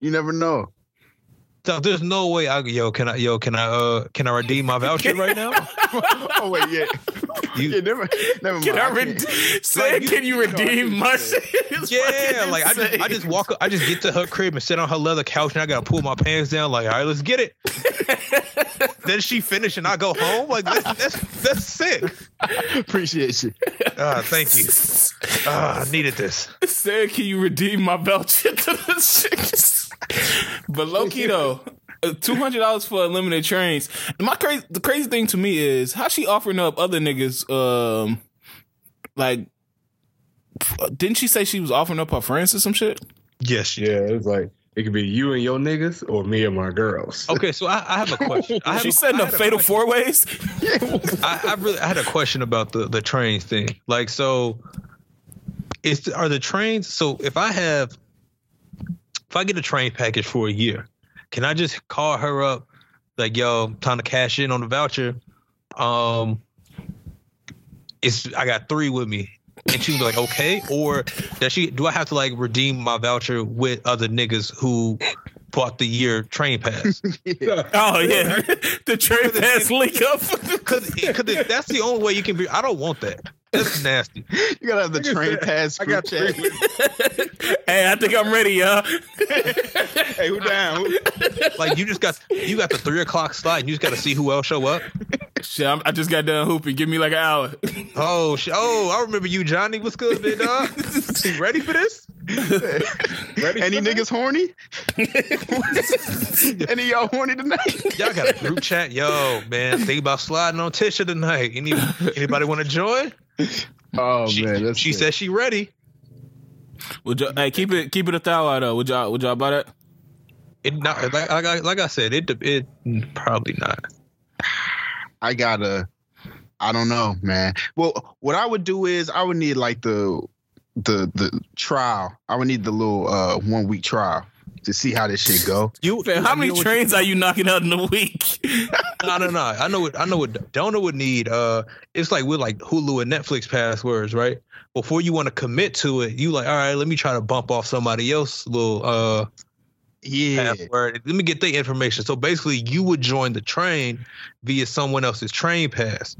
you never know. So there's no way I yo can I yo can I uh can I redeem my voucher right now? *laughs* oh wait, yeah, You- yeah, never, never mind. Can I I re- say, Like, you- *laughs* can you redeem my shit? *laughs* Yeah, like I just I just walk up, I just get to her crib and sit on her leather couch and I gotta pull my pants down like all right let's get it. then she finish and I go home like that's that's, that's sick. Appreciate you. Ah, thank you. Ah, I needed this. Say, can you redeem my voucher to the shit? *laughs* but low key though, uh, two hundred dollars for unlimited trains. My crazy, the crazy thing to me is how she offering up other niggas. Um, like, didn't she say she was offering up her friends or some shit? Yes. Yeah, it's like it could be you and your niggas or me and my girls. Okay, so I, I have a question. I have She a, said I no had a fatal four ways. *laughs* I, I really I had a question about the the trains thing. Like, so is are the trains? So if I have, if I get a train package for a year, can I just call her up, like, yo, time to cash in on the voucher? Um, it's I got three with me, and she was like, okay, or does she? Do I have to like redeem my voucher with other niggas who bought the year train pass? *laughs* *laughs* Oh yeah, the train pass link up. *laughs* Because that's the only way you can be. I don't want that. That's nasty. You gotta have the train pass I group got chat. *laughs* hey, I think I'm ready, y'all. *laughs* hey, who down? Like you just got you got the three o'clock slot. And you just got to see who else show up. Shit, I'm, I just got done hooping. Give me like an hour. Oh, sh- oh, I remember you, Johnny. What's good, big dog? *laughs* you ready for this? ready Any niggas horny? Any of y'all horny tonight? Y'all got a group chat, yo, man. Think about sliding on Tisha tonight. Any anybody want to join? *laughs* Oh She, man, that's she sick. said she ready. Would y'all, hey, keep it keep it a thou though. Would y'all would y'all buy that? It not like, like, I- like I said, it it probably not. I gotta. I don't know, man. Well, what I would do is I would need like the the the trial. I would need the little uh one week trial to see how this shit go. *laughs* You Fam, how you many know what- trains are you knocking out in a week? No, no, no. I know what I know what Donor would need. Uh, it's like with like Hulu and Netflix passwords, right? Before you want to commit to it, you like, all right, let me try to bump off somebody else little uh Yeah, password. Let me get the information. So basically, you would join the train via someone else's train pass,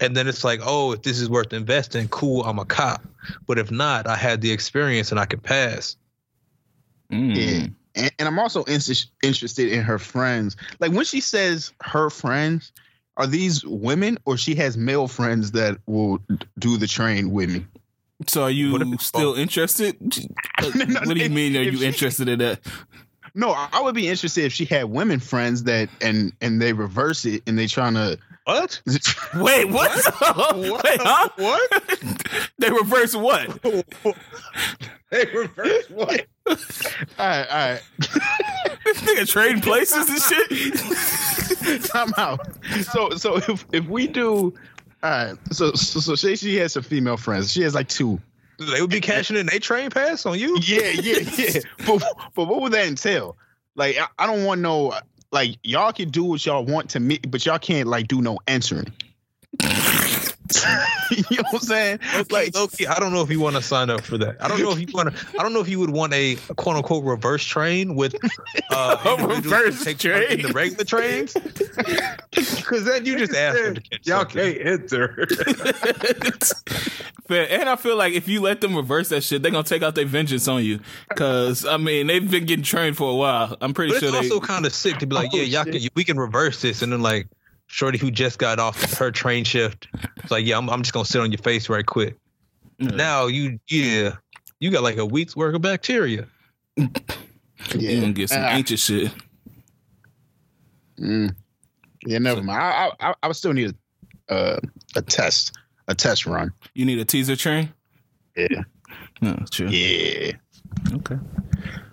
and then it's like, oh, if this is worth investing, cool, I'm a cop. But if not, I had the experience and I can pass. Mm. yeah. And, and I'm also inter- interested in her friends. Like when she says her friends, are these women or she has male friends that will do the train with me? So are you What if- still interested? *laughs* what do you mean? Are you she- interested in that? No, I I would be interested if she had women friends that and and they reverse it and they trying to. What? *laughs* Wait, what? *laughs* Wait, huh? What? *laughs* They reverse what? They reverse what? all right, all right. This nigga trading places and shit. Time out. So so if if we do, all right. So so, so say she has some female friends. She has like two. They would be cashing in a train pass on you? Yeah, yeah, yeah. but but what would that entail? Like I, I don't want no. Like y'all can do what y'all want to me, but y'all can't like do no answering. *laughs* you know what I'm saying? Like, Loki, I don't know if you want to sign up for that. I don't know if you want to. I don't know if you would want a quote unquote reverse train with uh, *laughs* A individuals reverse who take part in train. the regular trains. *laughs* Because then you just ask them to catch Y'all something. can't enter. Fair. And I feel like if you let them reverse that shit, they're gonna take out their vengeance on you. Cause I mean, they've been getting trained for a while. I'm pretty But sure it's they. also kind of sick to be like, Oh, yeah, y'all can, we can reverse this, and then like Shorty who just got off her train shift, it's like, yeah, I'm, I'm just gonna sit on your face right quick. Now you, yeah, you got like a week's worth of bacteria. you gonna get some Ah. ancient shit. Mm. Yeah, never mind. I, I, I- I would still need a, uh, a test, a test run. You need a teaser train. Yeah, No, true. yeah. Okay.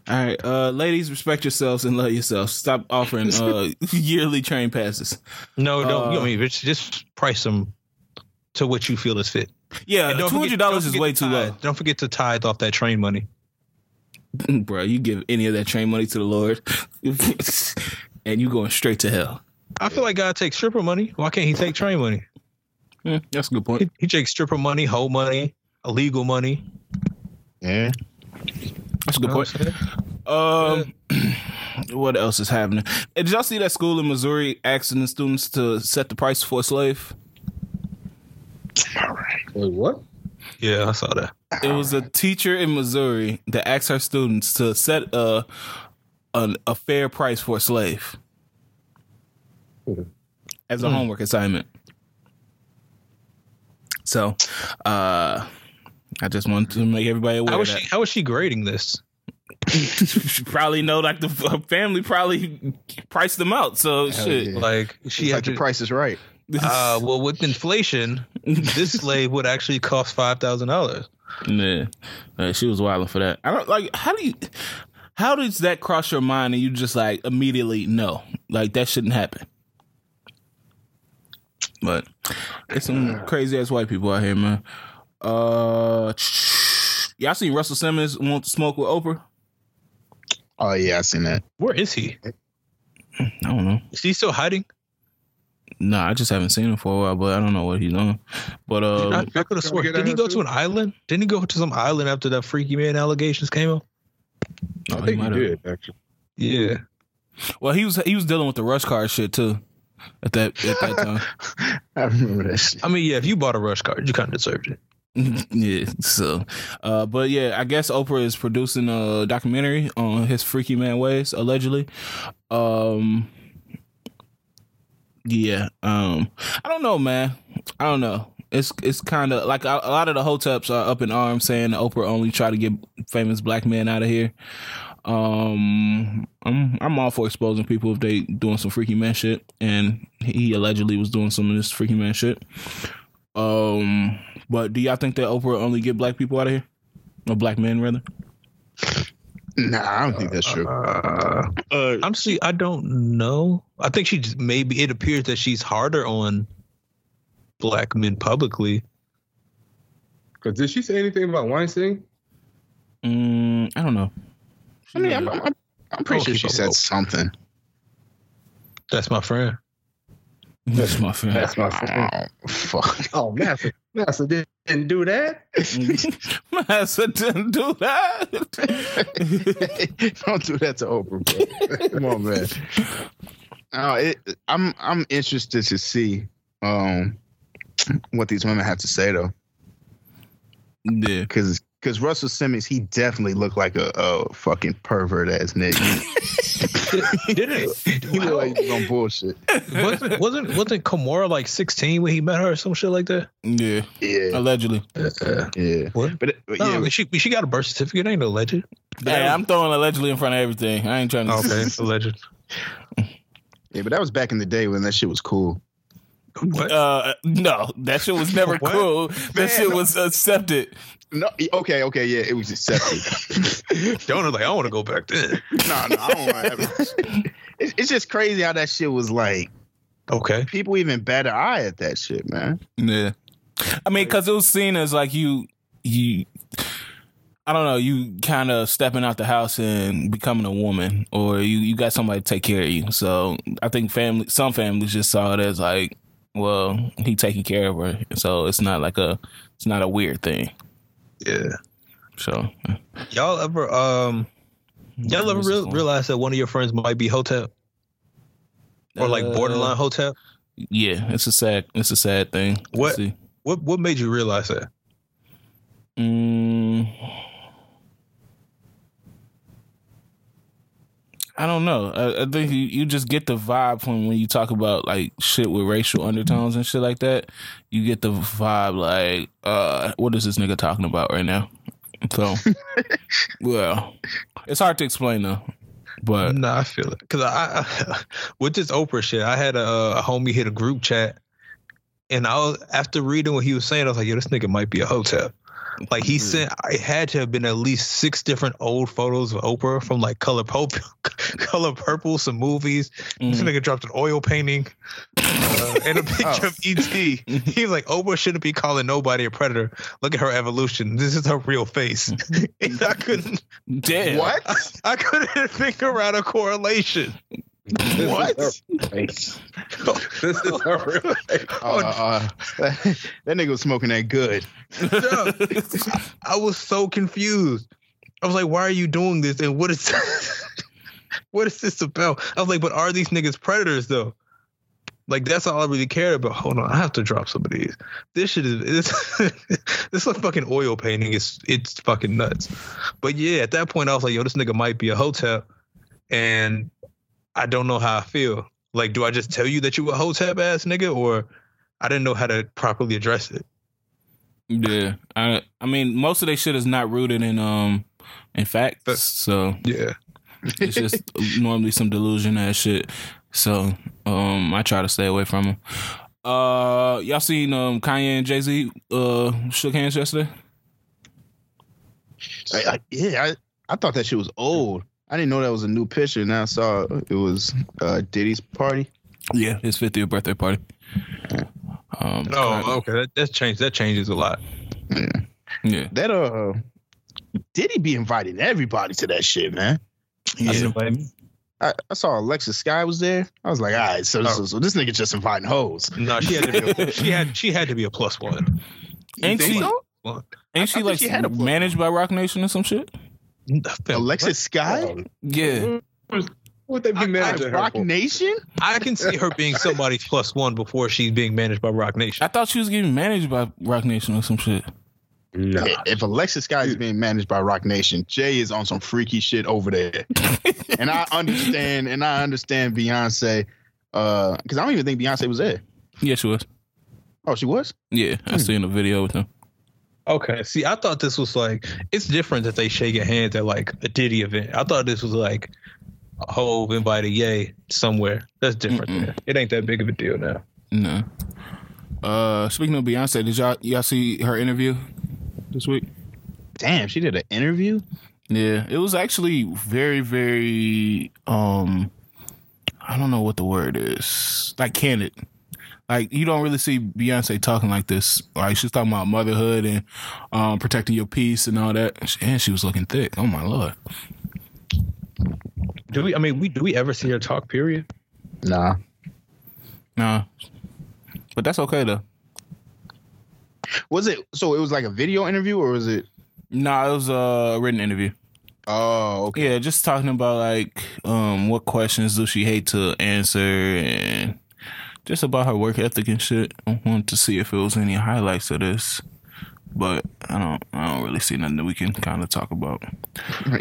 All right, uh, ladies, respect yourselves and love yourselves. Stop offering uh, *laughs* yearly train passes. No, don't. you Uh, know, just just price them to what you feel is fit. Yeah, And two don't forget- hundred dollars is way to too low. Don't forget to tithe off that train money. *laughs* bro. You give any of that train money to the Lord, *laughs* and you going straight to hell. I feel like God takes stripper money. Why can't He take train money? Hmm, that's a good point. He, he takes stripper money, hoe money, illegal money. Yeah. That's a good You know point. what I'm? Um, *clears throat* what else is happening? Hey, Did y'all see that school in Missouri asking the students to set the price for a slave? All right. Wait, what? Yeah, I saw that. It was a teacher in Missouri that asked her students to set a a, a fair price for a slave as a homework assignment. So, uh, I just wanted to make everybody aware. How of is that. she? How is she grading this? *laughs* She probably know like the her family probably priced them out. So shit. yeah. Like she It's had like the to. price is right. Uh, well, with inflation, *laughs* this slave would actually cost five thousand dollars. Yeah, Uh, she was wilding for that. I don't like. How do you? How does that cross your mind and you just like immediately no, like that shouldn't happen? But it's some crazy ass white people out here, man. Uh, *tsk* y'all seen Russell Simmons want to smoke with Oprah? Oh yeah, I seen that. Where is he? I don't know. Is he still hiding? No, I just haven't seen him for a while, but I don't know what he's on. But uh, I, I could have sworn. Didn't he go too? to an island? Didn't he go to some island after that freaky man allegations came up? oh, I he think might you have. did actually. Yeah. Well, he was he was dealing with the RushCard shit too at that at that time. *laughs* I remember that shit. I mean, yeah. If you bought a RushCard, you kind of deserved it. *laughs* yeah. So, uh, but yeah, I guess Oprah is producing a documentary on his freaky man ways, allegedly. Um, yeah. Um, I don't know, man. I don't know. It's it's kind of like a, a lot of the hoteps are up in arms saying Oprah only try to get famous black men out of here. Um, I'm I'm all for exposing people if they doing some freaky man shit, and he allegedly was doing some of this freaky man shit. Um, but do y'all think that Oprah only get black people out of here, or black men rather? Nah, I don't think that's true. Uh, Uh, honestly, I don't know. I think she maybe it appears that she's harder on black men publicly. Because did she say anything about Weinstein? Mm, I don't know. I mean, I'm, I'm, I'm pretty sure she said going. something. That's my friend. That's my friend. That's my friend. Oh, fuck. Oh, Massa, Massa didn't do that. *laughs* I said didn't do that. *laughs* Don't do that to Oprah, bro. Come on, man. Oh, it, I'm I'm interested to see um what these women have to say though, yeah. because because Russell Simmons he definitely looked like a, a fucking pervert ass nigga. *laughs* Didn't he looked like he was on bullshit. wasn't wasn't wasn't Kimora like sixteen when he met her or some shit like that? Yeah. Yeah, Allegedly. yeah. What? But, but No, yeah, I she she got a birth certificate. Ain't no legend. Hey, I'm throwing allegedly in front of everything. I ain't trying to. Okay, alleged. *laughs* yeah, but that was back in the day when that shit was cool. What? Uh, no, that shit was never cool. That Man. shit was accepted. No, okay, okay, yeah, it was accepted. *laughs* Donald like I want to go back then. no, no, I don't want to have it's, it's just crazy how that shit was like. Okay. People even bat an eye at that shit, man. Yeah. I mean, because it was seen as like you, you, I don't know, you kind of stepping out the house and becoming a woman, or you, you got somebody to take care of you. So I think family, some families just saw it as like, well, he taking care of her, so it's not like a it's not a weird thing. Yeah. So Y'all ever um y'all ever What's real, realize that one of your friends might be hotep or like Uh, borderline hotep? Yeah, it's a sad it's a sad thing. What- see. What what made you realize that? Mm, I don't know. I, I think you, you just get the vibe from when you talk about like shit with racial undertones and shit like that. You get the vibe like, uh, what is this nigga talking about right now? So, *laughs* well, it's hard to explain though. But No, I feel it because I, I *laughs* with this Oprah shit, I had a, a homie hit a group chat, and I was after reading what he was saying, I was like, "Yo, this nigga might be a Hotep." Like he sent, it had to have been at least six different old photos of Oprah from like Color Purple, *laughs* Color Purple, some movies. This mm, nigga dropped an oil painting uh, and a *laughs* picture of ET. *laughs* He was like, Oprah shouldn't be calling nobody a predator. Look at her evolution. This is her real face. and I couldn't, damn. What? I couldn't figure out a correlation. What? This is her real face. Uh, uh, *laughs* that nigga was smoking that good. I was so confused. I was like, why are you doing this? And what is *laughs* what is this about? I was like, but are these niggas predators though? Like that's all I really cared about. Hold on, I have to drop some of these. This shit is this *laughs* this like fucking oil painting is it's fucking nuts. But yeah, at that point I was like, yo, this nigga might be a hotep. And I don't know how I feel. Like, do I just tell you that you a hotep ass nigga or I didn't know how to properly address it. Yeah, I I mean most of their shit is not rooted in um in facts, But- so Yeah. it's just *laughs* normally some delusion ass shit. So um I try to stay away from them. Uh, y'all seen um Kanye and Jay Z uh shook hands yesterday? I, I, yeah, I, I thought that shit was old. I didn't know that was a new picture. Now I saw it was uh, Diddy's party. Yeah, his 50th birthday party. Um, Oh, okay. That that changed. That changes a lot. yeah. That uh, Diddy be inviting everybody to that shit, man. I didn't invite me. I, I saw Alexis Skyy was there. I was like, all right, so, Oh. so, so this nigga just inviting hoes. No, she had to be. A, she had. She had to be a plus one. Ain't she so? Ain't she I thought like she had a plan. managed by Roc Nation or some shit? Alexis Skyy? Yeah. What they be I- I- Rock? Nation? I can see her being somebody's plus one before she's being managed by Roc Nation. I thought she was getting managed by Roc Nation or some shit. No. If Alexis Skyy is being managed by Roc Nation, Jay is on some freaky shit over there. *laughs* and I understand, and I understand Beyonce, uh, because I don't even think Beyonce was there. Yeah, she was. Oh, she was? Yeah, I seen a video with them. Okay. See, I thought this was like it's different that they shake your hands at like a Diddy event. I thought this was like a whole invited Ye somewhere. That's different. Mm-mm. There. It ain't that big of a deal now. No. Uh, speaking of Beyonce, did y'all y'all see her interview this week? Damn, she did an interview? Yeah, it was actually very, very um I don't know what the word is. Like candid. Like you don't really see Beyonce talking like this. Like she's talking about motherhood and um protecting your peace and all that. And she was looking thick. Oh my lord. Do we? I mean, we do we ever see her talk? Period. Nah. Nah. But that's okay though. Was it so it was like a video interview or was it Nah, it was a written interview. Oh, okay. Yeah, just talking about like um what questions do she hate to answer and just about her work ethic and shit. I wanted to see if it was any highlights of this. But I don't I don't really see nothing that we can kind of talk about.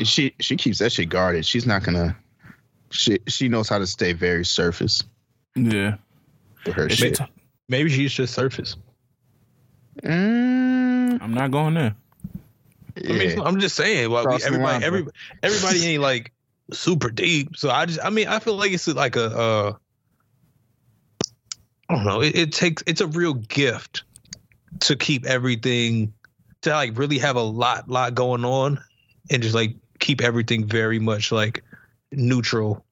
She she keeps that shit guarded. She's not gonna she she knows how to stay very surface Yeah. with her Maybe, shit. maybe she's just surface. Mm, I'm not going there. I mean, yeah. I'm just saying. Like, we, everybody, line, bro. every, everybody ain't like super deep. So I just, I mean, I feel like it's like a, uh, I don't know. It, it takes, it's a real gift to keep everything, to like really have a lot, lot going on, and just like keep everything very much like neutral.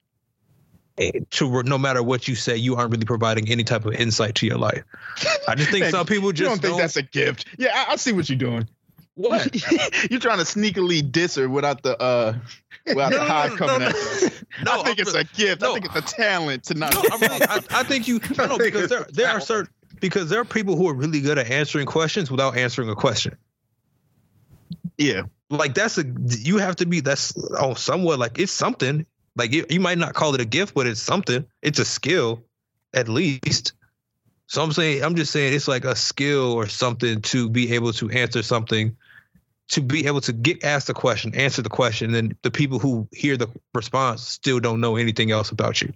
Eh, To no matter what you say, you aren't really providing any type of insight to your life. I just think *laughs* some people you just don't think that's a gift. Yeah, I, I see what you're doing. what. *laughs* you're trying to sneakily diss her without the uh without No, the high no, coming no, at. No, I think I'm it's a gift. I think it's a talent to not. No, I really, I, I think you. No, no, *laughs* because there, there are certain, because there are people who are really good at answering questions without answering a question. Yeah. Like that's a you have to be that's oh somewhat like it's something. Like you, you might not call it a gift, but it's something. It's a skill, at least. So I'm saying I'm just saying it's like a skill or something to be able to answer something, to be able to get asked a question, answer the question, and then the people who hear the response still don't know anything else about you.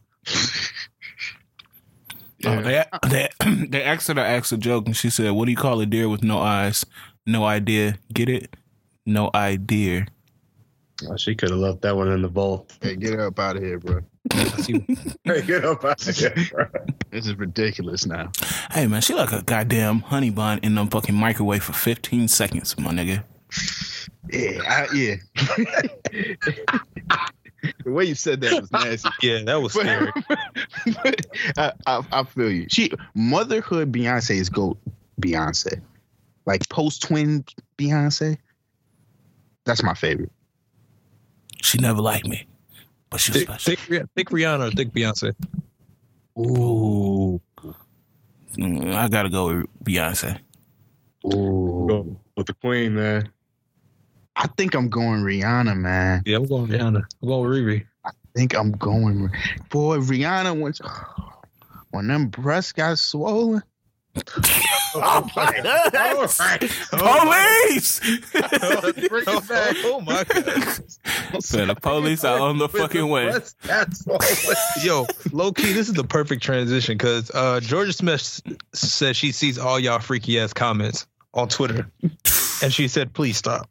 Oh, they, they *clears throat* they asked her to ask a joke, and she said, "What do you call a deer with no eyes? No idea. Get it? No idea." Oh, she could have left that one in the bowl. Hey, get up out of here, bro. *laughs* Hey, get up out of here, bro. This is ridiculous now. Hey man, she like a goddamn honey bun in the fucking microwave for 15 seconds, my nigga. Yeah, I, yeah. *laughs* the way you said that was nasty. Yeah, that was scary. *laughs* But I, I, I feel you. She motherhood Beyonce is goat Beyonce. Like post twin Beyonce. That's my favorite. She never liked me, but she was Thick, special. thick, Rih- thick Rihanna or thick Beyonce? Ooh. Mm, I gotta go with Beyonce. Ooh. Go with the queen, man. I think I'm going Rihanna, man. Yeah, I'm going Rihanna. I'm going Riri. I think I'm going. Boy, Rihanna once when them breasts got swollen. *laughs* Oh my god! Police! oh my god. so the police are on the fucking way. That's. Yo, low key, this is the perfect transition because uh, Jorja Smith says she sees all y'all freaky ass comments on Twitter, and she said, "Please stop."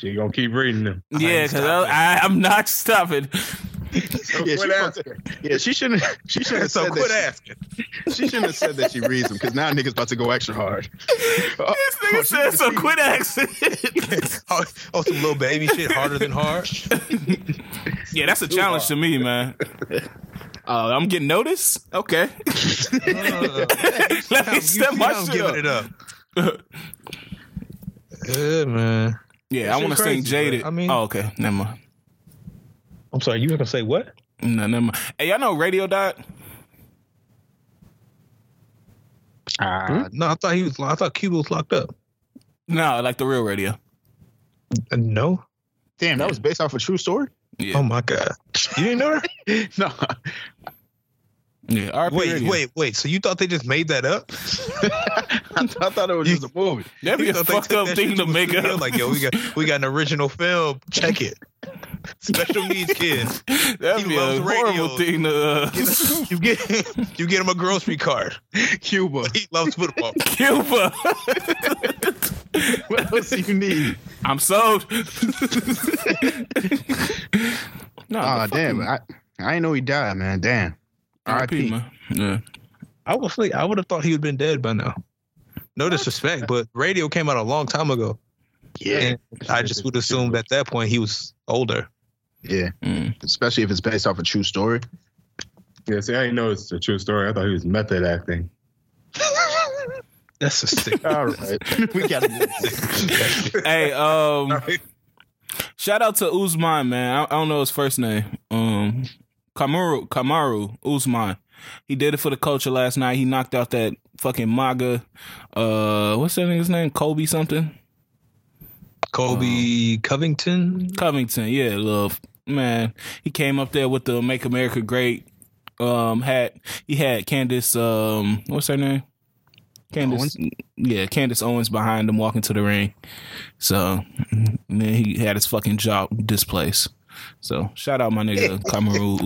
She gonna keep reading them. Yeah, because I, I'm not stopping. So Yeah, quit she asking. Yeah, she shouldn't. She shouldn't have So said quit that. asking. She, she shouldn't have said that she reads them because now niggas about to go extra hard. *laughs* Oh, This nigga oh, said she- so. she- Quit asking. *laughs* oh, oh, some little baby shit harder than hard. *laughs* yeah, that's a challenge to me, man. Uh, I'm getting noticed. Okay, let me step my I'm shit giving it up. Yeah, man. Yeah, I want to sing "Jaded." I mean- oh, okay, never mind. I'm sorry. You were gonna say what? No, never mind. Hey, y'all know Radio died? Ah, No, I thought he was. I thought Cuba was locked up. No, like the real radio. Uh, no. damn, that was based off a true story. Yeah. Oh my god. You didn't know that? *laughs* No, Yeah, RP Wait, radio. wait, wait. So you thought they just made that up? *laughs* I, *laughs* I thought it was just a movie. *laughs* That'd be You a fucked up thing to make studio? up. Like, yo, we got we got an original film. Check it. Special needs kids. *laughs* That'd he be a horrible radio. thing to uh, You get you get him a grocery card. Cuba. He loves football. Cuba. What else do you need? I'm sold. no, the damn. fucking I I didn't know he died, man. Damn. RP, R.I.P. man. Yeah. I was like, I would have thought he would have been dead by now. No disrespect, but radio came out a long time ago. Yeah. And I just would assume at that point he was older. Yeah. Mm. Especially if it's based off a true story. Yeah, see, I didn't know it's a true story. I thought he was method acting. *laughs* That's a sick. All right. we got to *laughs* hey, um, shout out to Usman, man. I, I don't know his first name. Um, Kamaru, Kamaru Usman. He did it for the culture last night. He knocked out that fucking MAGA. Uh, what's that nigga's name? Colby something. Colby Covington. Covington, yeah, love man. He came up there with the "Make America Great" um hat. He had Candace, um, what's her name? Candace, yeah, Candace Owens behind him walking to the ring. So and then he had his fucking jaw displaced. So shout out my nigga *laughs* Kamaru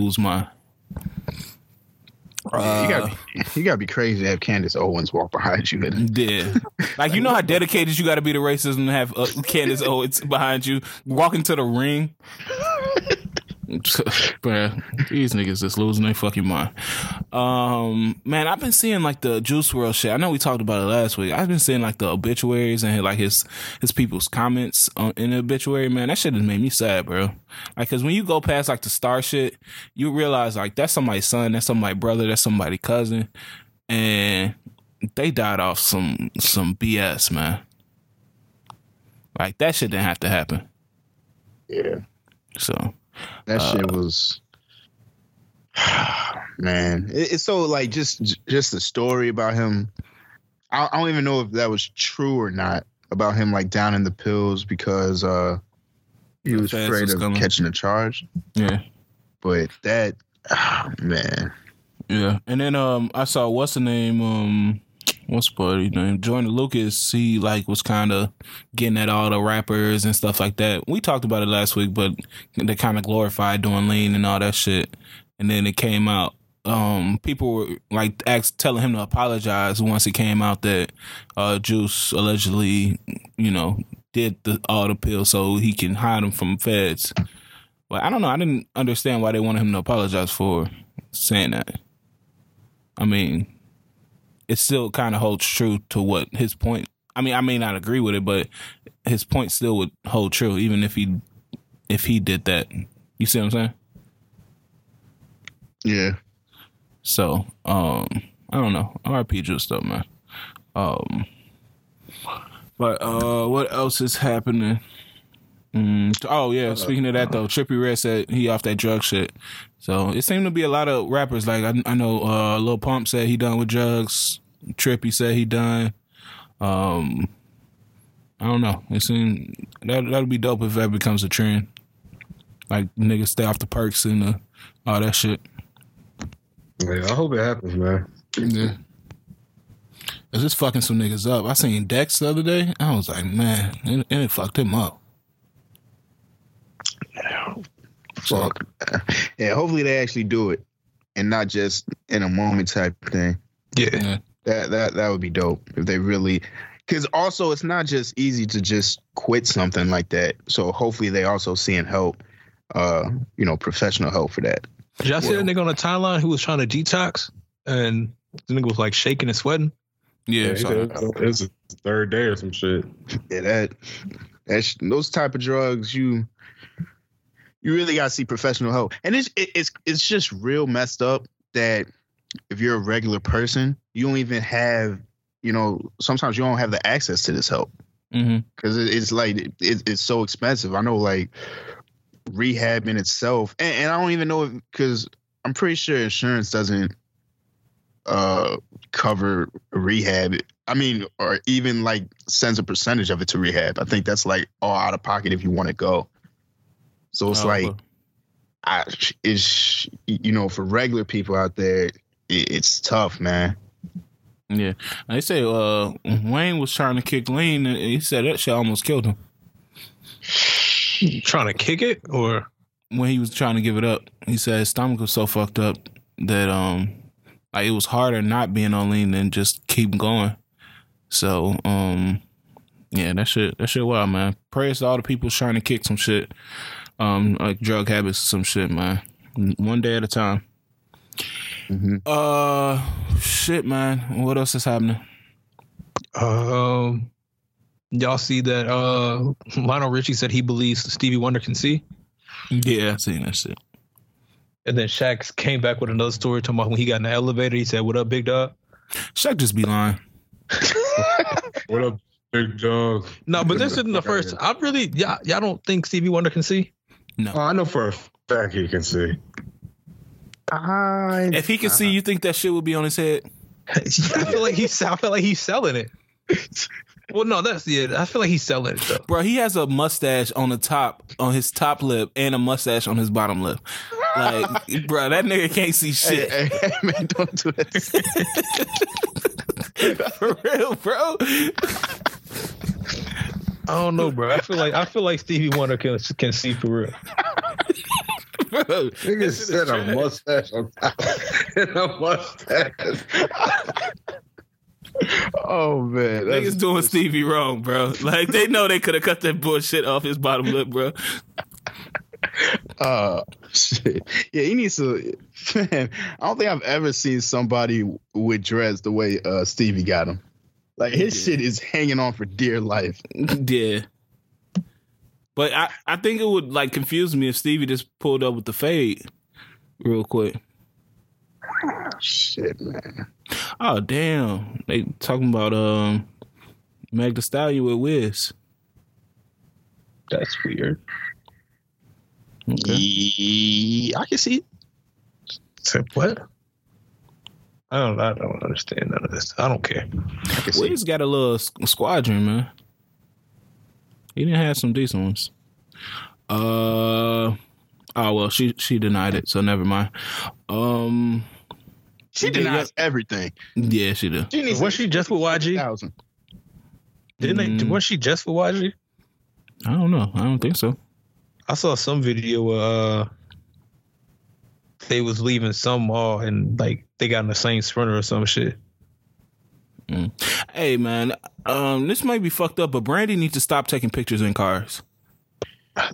You, gotta be, you gotta be crazy to have Candace Owens walk behind you. *laughs* Yeah, like you know how dedicated you got to be to racism to have uh, Candace Owens behind you walking to the ring. *laughs* Man, these niggas just losing their fucking mind. Um, man, I've been seeing like the Juice WRLD shit. I know we talked about it last week. I've been seeing like the obituaries and like his his people's comments on, in the obituary. Man, that shit has made me sad, bro. Like, cause when you go past like the star shit, you realize like that's somebody's son, that's somebody's brother, that's somebody's cousin, and they died off some some BS, man. Like that shit didn't have to happen. Yeah. So That shit was *sighs* man. It, it's so like just just the story about him I, I don't even know if that was true or not about him like down in the pills because uh he was afraid of coming. catching a charge. Yeah. But that, ah, *sighs* man, Yeah, and then um, I saw what's the name um, what's buddy name Jordan Lucas. He like was kind of getting at all the rappers and stuff like that. We talked about it last week, but they kind of glorified doing lean and all that shit. And then it came out. Um, people were like ask, telling him to apologize once it came out that uh, Juice allegedly, you know, did the all the pills so he can hide them from feds. But I don't know. I didn't understand why they wanted him to apologize for saying that. I mean, it still kind of holds true to what his point. I mean, I may not agree with it, but his point still would hold true, even if he if he did that. You see what I'm saying? yeah, So, um, I don't know. RP just stuff, man. Um, but uh, what else is happening? Mm, oh yeah, speaking of that though, Trippie Redd said he off that drug shit. So it seemed to be a lot of rappers. Like I, I know, uh, Lil Pump said he done with drugs. Trippy said he done. Um, I don't know. It seemed that that'll be dope if that becomes a trend. Like niggas stay off the perks and uh, all that shit. Yeah, I hope it happens, man. Yeah. It's just fucking some niggas up. I seen Dex the other day. I was like, man, it, it fucked him up. Fuck. Yeah, hopefully they actually do it and not just in a moment type thing. Yeah. Yeah. That that that would be dope if they really. Because also, it's not just easy to just quit something like that. So hopefully, they also seeing help, uh, you know, professional help for that. Did y'all see that nigga on the timeline who was trying to detox and the nigga was like shaking and sweating? Yeah. Yeah, he so- said it's his third day or some shit. Yeah, that that's those type of drugs you you really gotta see professional help, and it's it, it's it's just real messed up that if you're a regular person, you don't even have you know sometimes you don't have the access to this help because it, it's like it, it's so expensive. I know like rehab in itself, and, and I don't even know because I'm pretty sure insurance doesn't uh cover rehab. I mean, or even like sends a percentage of it to rehab. I think that's like all out of pocket if you want to go. So it's Oh, like okay. I it's you know for regular people out there, it, it's tough, man. yeah. They say uh, Wayne was trying to kick lean, and he said that shit almost killed him Trying to kick it or when he was trying to give it up. He said his stomach was so fucked up that um, like it was harder not being on lean than just keep going. So um, yeah, that shit that shit wild, man. Praise to all the people trying to kick some shit, um, like drug habits, or some shit, man. One day at a time. Mhm. Uh, shit, man. What else is happening? um y'all see that uh Lionel Richie said he believes Stevie Wonder can see? Yeah, I seen that shit. And then Shaq came back with another story talking about when he got in the elevator, he said, What up, big dog? Shaq just be lying. *laughs* What up, big dog? No, but this isn't the first. I really y'all, y'all don't think Stevie Wonder can see? Oh, I know for a fact he can see. I If he can see, you think that shit would be on his head? *laughs* I feel like he's I feel like he's selling it. Well, no, that's yeah. I feel like he's selling it though. Bro, he has a mustache on the top, on his top lip, and a mustache on his bottom lip. Like, *laughs* bro, that nigga can't see shit. Hey, hey, hey, man, don't do that. *laughs* For real, bro. I don't know, bro. I feel like I feel like Stevie Wonder can can see for real. bro. Nigga said a mustache on top *laughs* and a mustache. oh man, that's- Niggas doing Stevie wrong, bro. Like, they know they could have cut that bullshit off his bottom lip, bro. Uh, shit. Yeah, he needs to. Man, I don't think I've ever seen somebody with dreads the way uh, Stevie got him. Like his shit is hanging on for dear life. *laughs* Yeah. But I, I think it would like confuse me if Stevie just pulled up with the fade real quick. Shit, man. Oh damn. They talking about um Meg the Stallion with Wiz. That's weird. Okay. Yeah, I can see. it. Said what? I don't. I don't understand none of this. I don't care. I can see. Wiz got a little squadron, man. He didn't have some decent ones. Uh oh well, she she denied it, so never mind. Um, She denies everything. yeah, she did. She Was she just with YG? 1,000. Didn't they? Mm. Was she just with YG? I don't know. I don't think so. I saw some video uh, they was leaving some mall and like they got in the same sprinter or some shit. Hey man, um, this might be fucked up, but Brandy needs to stop taking pictures in cars.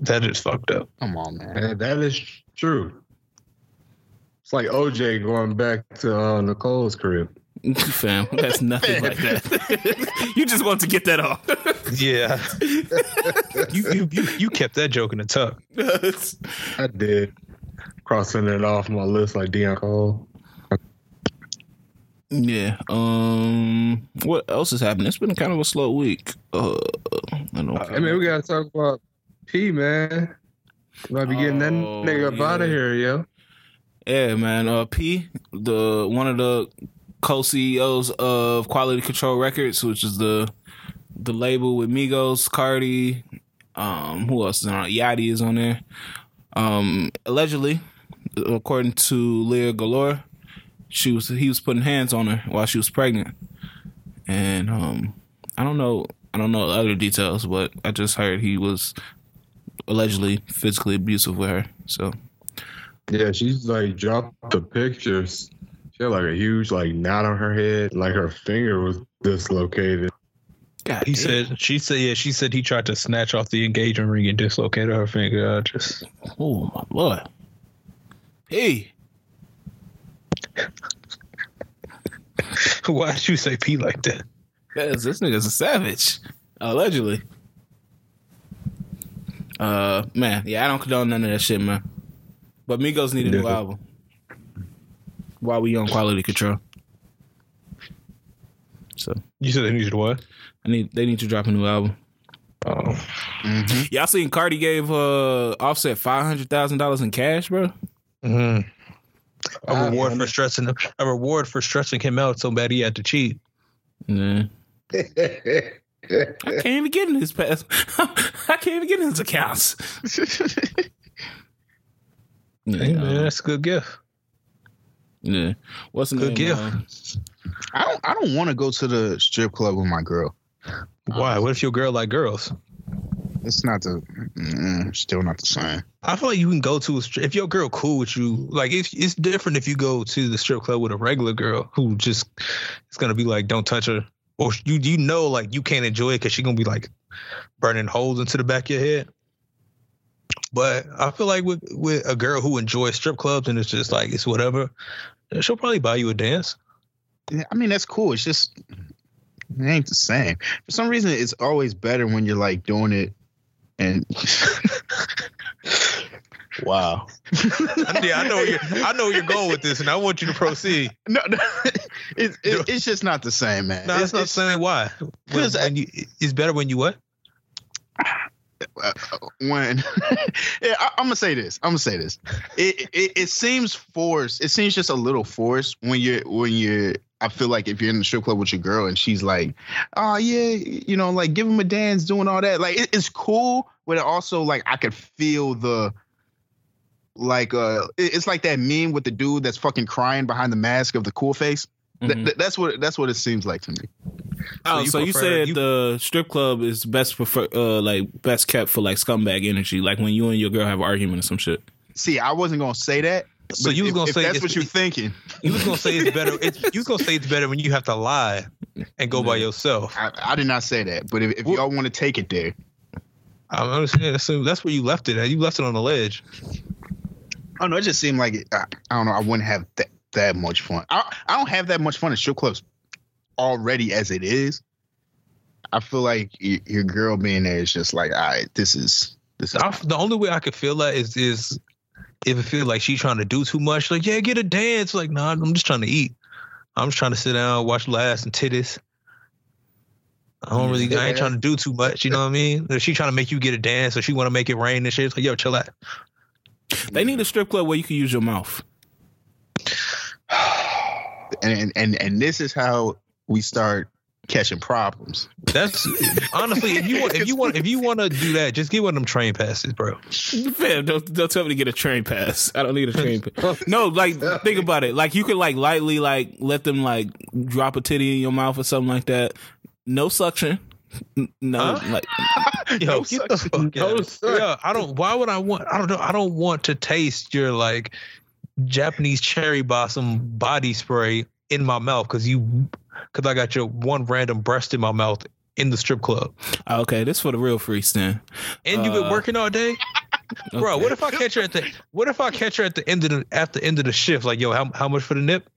That is fucked up. Come on, man. And that is true. It's like OJ going back to uh, Nicole's crib. *laughs* Fam, that's nothing like that. *laughs* you just want to get that off. *laughs* Yeah, you, you you you kept that joke in the tuck. I did. Crossing it off my list like Deon Cole. yeah. Um. What else is happening? It's been kind of a slow week. Uh. I don't. I mean, we gotta talk about P, man. Might be getting that Oh, nigga up out of here, yo. Yeah, man. Uh, P, the one of the co-CEOs of Quality Control Records, which is the the label with Migos, Cardi, um, who else is on? Yachty is on there. Um, allegedly, according to Lira Galore, she was he was putting hands on her while she was pregnant, and um, I don't know, I don't know other details, but I just heard he was allegedly physically abusive with her. So. Yeah, she's like dropped the pictures. She had like a huge like knot on her head, like her finger was dislocated. God He damn. said she said yeah she said he tried to snatch off the engagement ring and dislocated her finger. I just Oh my lord. Hey. *laughs* why did you say P like that? Cause this nigga's a savage. Allegedly. Uh man, yeah, I don't condone none of that shit, man. But Migos need a new album. While we on quality control. So You said they needed what? I need they need to drop a new album. Oh, hmm Y'all seen Cardi gave uh offset five hundred thousand dollars in cash, bro? Mhm. A Ah, reward man. for stressing him. A reward for stressing him out so bad he had to cheat. Yeah. *laughs* I can't even get in his pass. *laughs* I can't even get in his accounts. *laughs* Hey, man, that's a good gift. yeah. What's the Good name? gift. um, I don't. I don't want to go to the strip club with my girl. Why? What if your girl like girls? It's not the. Mm, still not the same. I feel like you can go to a strip if your girl cool with you. Like it's it's different if you go to the strip club with a regular girl who just is gonna be like, don't touch her, or you you know like you can't enjoy it because she's gonna be like burning holes into the back of your head. But I feel like with with a girl who enjoys strip clubs and it's just like it's whatever, she'll probably buy you a dance. Yeah, I mean, that's cool. It's just it ain't the same. For some reason, it's always better when you're like doing it and. wow. yeah, I know you're I know you're going with this, and I want you to proceed. No, no *laughs* it's it, it's just not the same, man. No, it's, that's not it's, saying why. When, 'Cause I- when you, it's better when you what? *sighs* when *laughs* yeah, I, I'm gonna say this. I'm gonna say this. It, it it seems forced. It seems just a little forced when you're when you're. I feel like if you're in the strip club with your girl and she's like, "Oh yeah, you know, like give him a dance, doing all that." Like it, it's cool, but it also like I could feel the like uh it- it's like that meme with the dude that's fucking crying behind the mask of the cool face. Th- mhm. th- that's what that's what it seems like to me. Oh, you so you, said you- the strip club is best prefer uh like best kept for like scumbag energy, like when you and your girl have an argument or some shit. See, I wasn't gonna say that. So but you was gonna if say that's what you're *laughs* thinking. You was gonna say it's better. It's, you was gonna say it's better when you have to lie and go by yourself. I, I did not say that, but if, if Well- y'all want to take it there, I understand. That's, that's where you left it. at. You left it on the ledge. I don't know. It just seemed like it, I, I don't know. I wouldn't have that that much fun. I I don't have that much fun at strip clubs already as it is. I feel like your girl being there is just like, all right, this is this. Is, I, the only way I could feel that is is if it feels like she's trying to do too much. Like, yeah, get a dance. Like, nah, I'm just trying to eat. I'm just trying to sit down, watch last and titties. I don't really. I ain't trying to do too much. You know what I mean? If she trying to make you get a dance, or she want to make it rain and shit, it's like, yo, chill out. They need a strip club where you can use your mouth. *sighs* and and and this is how we start catching problems. That's honestly, if you want, if you want, if you want to do that, just get one of them train passes, bro. Fam, don't, don't tell me to get a train pass. I don't need a train *laughs* pass. No, like think about it. Like you could like lightly like let them like drop a titty in your mouth or something like that. No suction. No, Huh? like *laughs* Yo, No get the fuck No out. suction. Yeah, I don't. Why would I want? I don't know. I don't want to taste your like Japanese cherry blossom body spray in my mouth because you because I got your one random breast in my mouth in the strip club, okay, this for the real freaks then. and you've been Uh, working all day. *laughs* Bro, what if I catch her at the what if I catch her at the end of the at the end of the shift? Like, yo, how, how much for the nip?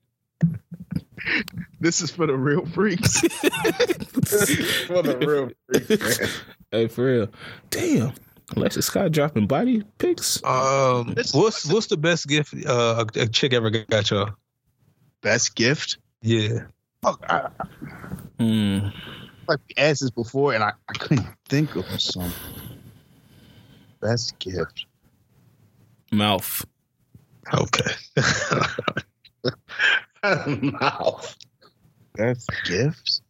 This is for the real freaks. *laughs* For the real freak, man. Hey, for real. Damn. Alexis Skyy dropping body pics. Um, what's what's the best gift uh, a, a chick ever got y'all? Best gift. Yeah, Fuck, I, Hmm. like we asked this before, and I, I couldn't think of some best gift. Mouth. okay. *laughs* Mouth. Best gifts.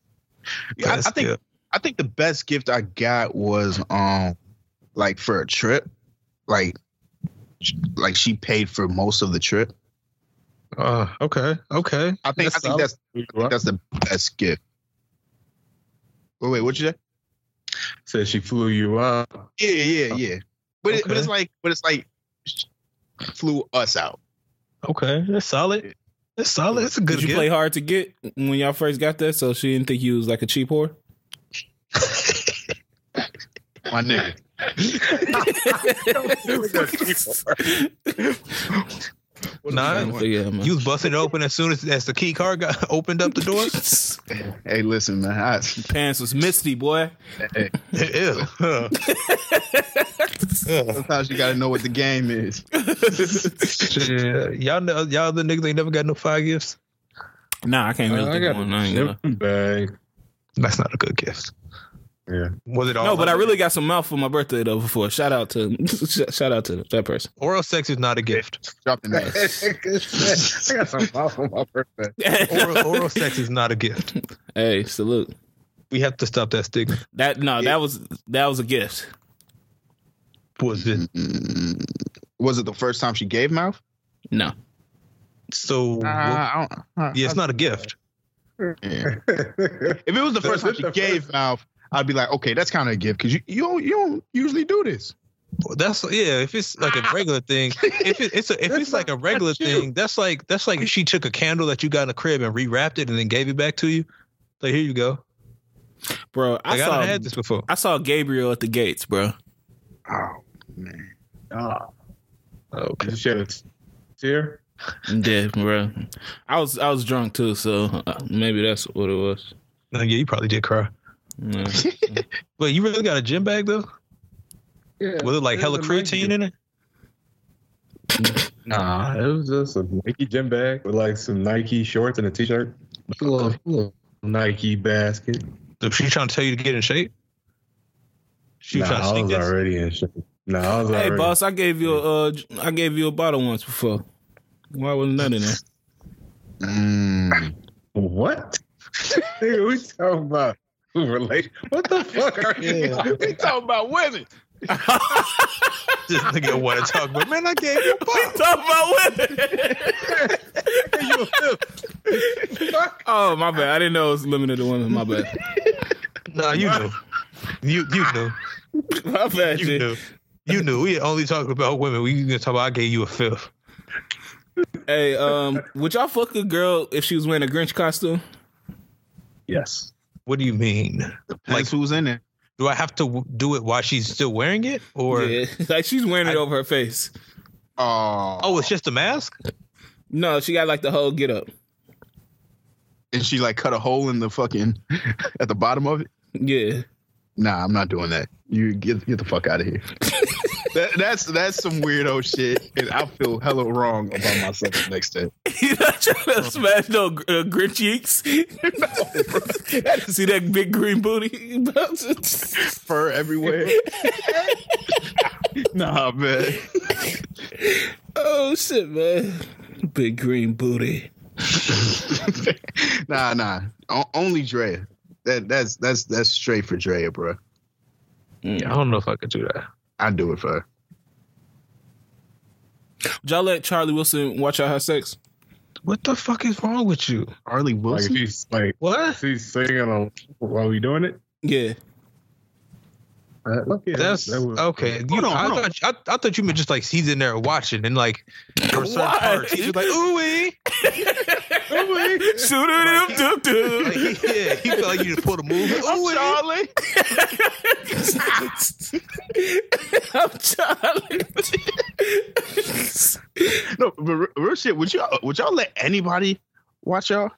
Yeah, I, I think gift. I think the best gift I got was um like for a trip, like like she paid for most of the trip. Uh, okay, okay. I think I think that's that's the best gift. Wait, wait, what you say? Said she flew you out. Yeah, yeah, yeah. But it, but it's like but it's like sh- flew us out. Okay, that's solid. That's solid. That's a good Did you gift. play hard to get when y'all first got there? So she didn't think you was like a cheap whore? My nigga. *laughs* *laughs* *laughs* Nah, yeah, man. you was busting it open as soon as, as the key card got *laughs* opened up the door. *laughs* Hey, listen, man. I, Pants was misty, boy. hey, *laughs* Ew. Sometimes you gotta know what the game is. Shit. Y'all know, y'all the niggas ain't never got no fire gifts. Nah, I can't really I think got of one. I ain't gonna- a bag. That's not a good gift. Yeah. Was it all? No, but I really got some mouth for my birthday though. Before shout out to *laughs* shout out to that person. oral sex is not a gift. Drop the *laughs* name. I got some mouth on my birthday. Oral, oral sex is not a gift. hey, salute. We have to stop that stigma. That no, that was that was a gift. Was it Mm, Was it the first time she gave mouth? No, so? Uh, I don't, I- yeah, it's not a gift. *laughs* yeah. If it was the first time she gave mouth, I'd be like, okay, that's kind of a gift because you you don't, you don't usually do this. Well, That's yeah. If it's like a regular thing, *laughs* if it, it's a, if it's like a regular thing, that's like that's like if she took a candle that you got in the crib and rewrapped it and then gave it back to you. Like here you go. bro. I Like I, saw done had this before. I saw Gabriel at the gates, bro. Oh man. Oh. Okay. You shed a tear? Yeah, bro. I was I was drunk too, so uh, maybe that's what it was. No, yeah, you probably did cry. *laughs* Yeah. But you really got a gym bag though? Yeah. Was it like hella creatine in it? Nah, it was just a Nike gym bag with like some Nike shorts and a t-shirt. A little, little Nike basket. If she trying to tell you to get in shape? She was nah, trying to I sneak was this? already in shape. Nah, I was hey, already. boss, I gave you a uh, I gave you a bottle once before. Why wasn't that in there? Mm. *laughs* What? *laughs* what are we talking about *laughs* relate? What the fuck are you? we talking about women. *laughs* This nigga want to talk about, man, I gave you a bottle. Talk about women. *laughs* oh my bad. I didn't know it was limited to women. My bad. Nah, you knew. You you knew. My bad. You G. knew. You knew. We only talking about women. We gonna talk about I gave you a fifth. Hey, um, would y'all fuck a girl if she was wearing a Grinch costume? Yes. What do you mean? Like who's in there? Do I have to w- do it while she's still wearing it, or yeah, *laughs* like she's wearing it over her face. Oh, oh, it's just a mask? No, she got like the whole get up. and she like cut a hole in the fucking *laughs* at the bottom of it. Yeah. Nah, I'm not doing that. You get get the fuck out of here. *laughs* that, that's that's some weirdo shit, and I feel hella wrong about myself the next day. *laughs* You're not trying to smash no uh, Grinch cheeks? *laughs* I see that big green booty. *laughs* Fur everywhere. nah, man. oh shit, man! Big green booty. nah, nah. O- only Drea. That that's that's that's straight for Drea, bro. I don't know if I could do that. I do it for her. Would y'all let Charlie Wilson watch out have sex? What the fuck is wrong with you? Harley Like if Wilson. he's like What? she's singing on while we doing it. Yeah. Uh, look, yeah, That's that was- okay. You, Hold on, I, hold thought, I, I thought you meant just like he's in there watching and like for certain Why? parts he's like ooh wee. Shoot it up, Like, doo he, yeah, he felt like you just pulled a move. Ooh wee. Charlie. *laughs* I'm Charlie. No, but re- real shit. Would y'all would y'all let anybody watch y'all?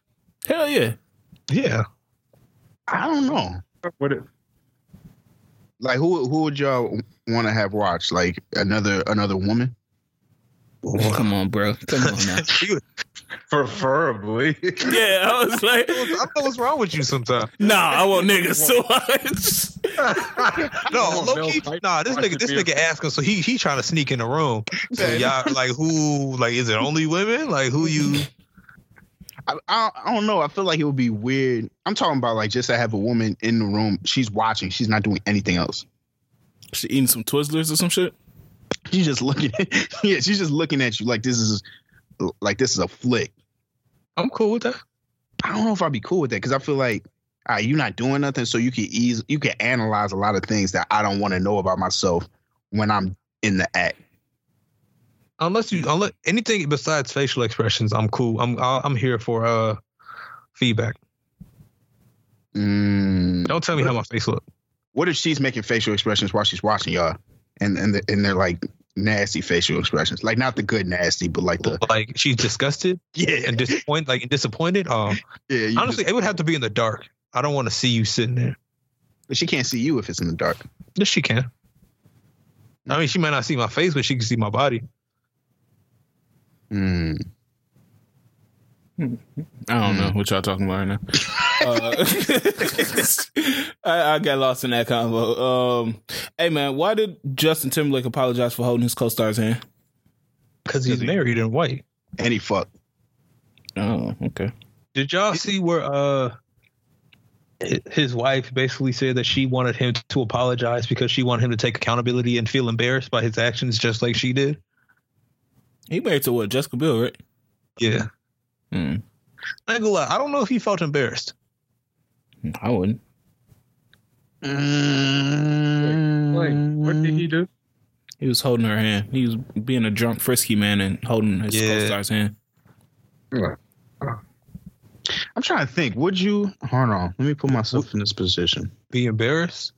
Hell yeah. Yeah. I don't know. What it, Like who who would y'all want to have watch? Like another another woman? Come on, bro. Come on now. *laughs* You- preferably. yeah, I was *laughs* like, I know what's wrong with you sometimes. nah, I want niggas to *laughs* watch. No, Come on, low key, nah. This nigga, this video. nigga asking, so he he trying to sneak in the room. So y'all like who? Like is it only women? Like who you? I, I I don't know. I feel like it would be weird. I'm talking about like just to have a woman in the room. She's watching. She's not doing anything else. She eating some Twizzlers or some shit. She's just looking at *laughs* yeah. She's just looking at you like this is like this is a flick. I'm cool with that. I don't know if I'd be cool with that because I feel like all right, you're not doing nothing, so you can ease you can analyze a lot of things that I don't want to know about myself when I'm in the act. Unless you, unless anything besides facial expressions, I'm cool. I'm I'm here for uh feedback. Mm, Don't tell me how my face look. what if she's making facial expressions while she's watching y'all, and and, the, and they're like nasty facial expressions, like not the good nasty, but like the Like she's disgusted *laughs* yeah and disappointed, like disappointed. Um, yeah. you honestly, just- it would have to be in the dark. I don't want to see you sitting there. but she can't see you if it's in the dark. Yes, she can. I mean, she might not see my face, but she can see my body. Mm. I don't know what y'all talking about right now. Uh, *laughs* I, I got lost in that combo. Um, hey man, why did Justin Timberlake apologize for holding his co-star's hand? Because he's he- married and white. And he fuck. Oh, okay. Did y'all see where uh his wife basically said that she wanted him to apologize because she wanted him to take accountability and feel embarrassed by his actions just like she did? He married to what? Jessica Biel, right? Yeah. Hmm. I ain't gonna lie, I don't know if he felt embarrassed. I wouldn't. Mm. Like, what did he do? He was holding her hand. He was being a drunk, frisky man and holding his Yeah. co-star's hand. I'm trying to think. Would you hold on? Let me put myself in this position. Be embarrassed?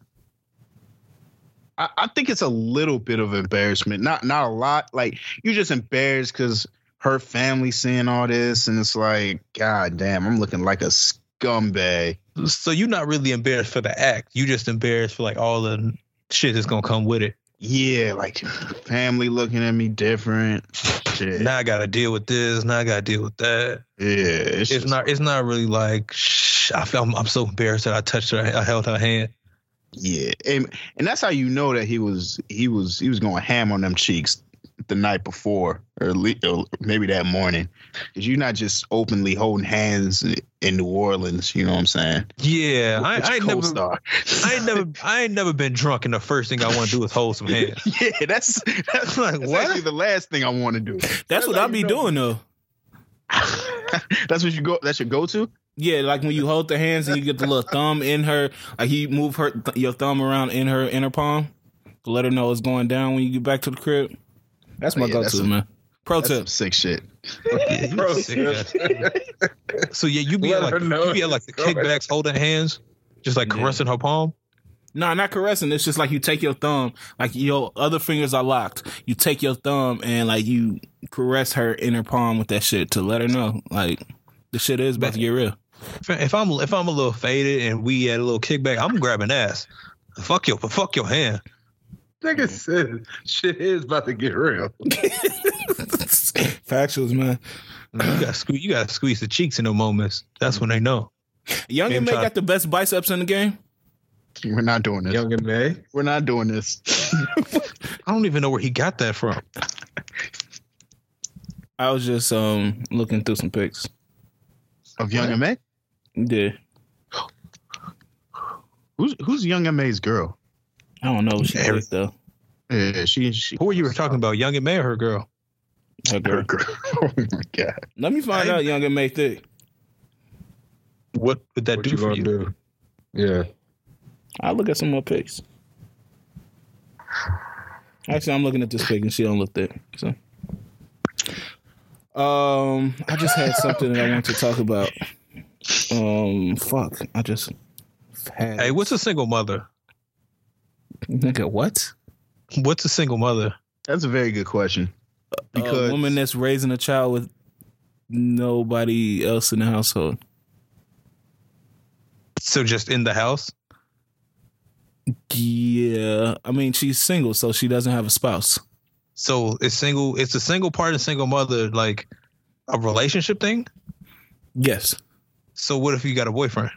I, I think it's a little bit of embarrassment. Not not a lot. Like you're just embarrassed because her family seeing all this, and it's like, God damn, I'm looking like a scumbag. So you're not really embarrassed for the act. You just embarrassed for like all the shit that's gonna come with it. Yeah, like family looking at me different. Shit. Now I gotta deal with this. Now I gotta deal with that. yeah, it's, It's just- not. It's not really like. Shh, I feel. I'm, I'm so embarrassed that I touched her. I held her hand. Yeah, and and that's how you know that he was he was he was going ham on them cheeks the night before or, le- or maybe that morning, because you're not just openly holding hands in New Orleans. You know what I'm saying? Yeah, I, With I your ain't never. co-star. I ain't never. I ain't never been drunk, and the first thing I want to do is hold some hands. *laughs* yeah, that's that's *laughs* Like, that's what? actually the last thing I want to do. That's, what how I be know. doing though. *laughs* that's what you go. That's your go-to. Yeah, like when you hold the hands and you get the little thumb in her, like you move her th- your thumb around in her inner palm to let her know it's going down when you get back to the crib. That's my Oh, yeah, go that's to, some- man. Pro That's some tip. sick shit. *laughs* Yeah, you sick. So yeah, you be at like you be at like the it's going. kickbacks, holding hands, just like Yeah. caressing her palm. No, not caressing. It's just like you take your thumb, like your other fingers are locked. You take your thumb and like you caress her inner palm with that shit to let her know, like the shit is about to get real. If- If I'm if I'm a little faded and we at a little kickback, I'm grabbing ass. Fuck your fuck your hand. Nigga said shit is about to get real. *laughs* Factuals, man. You got squeeze you got to squeeze the cheeks in those moments. That's when they know. Young M.A try- got the best biceps in the game. We're not doing this. Young M.A. We're not doing this. *laughs* I don't even know where he got that from. I was just um looking through some pics. of Young M.A. Yeah. Who's who's Young M.A's girl? I don't know what she Every- is though. Yeah, she she. Who are you talking about, Young M.A or her girl? Her girl. Her girl. *laughs* oh my god. Let me find Hey. out Young M.A thick. What would that What do you for you? do? Yeah. I'll look at some more pics. Actually, I'm looking at this pic and she don't look thick. So, um, I just had something that I want to talk about. Um, fuck, I just had. Hey, what's a single mother? nigga? What? What's a single mother? That's a very good question. a Because woman that's raising a child with nobody else in the household. So just in the house? Yeah, I mean she's single, so she doesn't have a spouse. So it's single. It's a single part and single mother, like a relationship thing. Yes. So what if you got a boyfriend?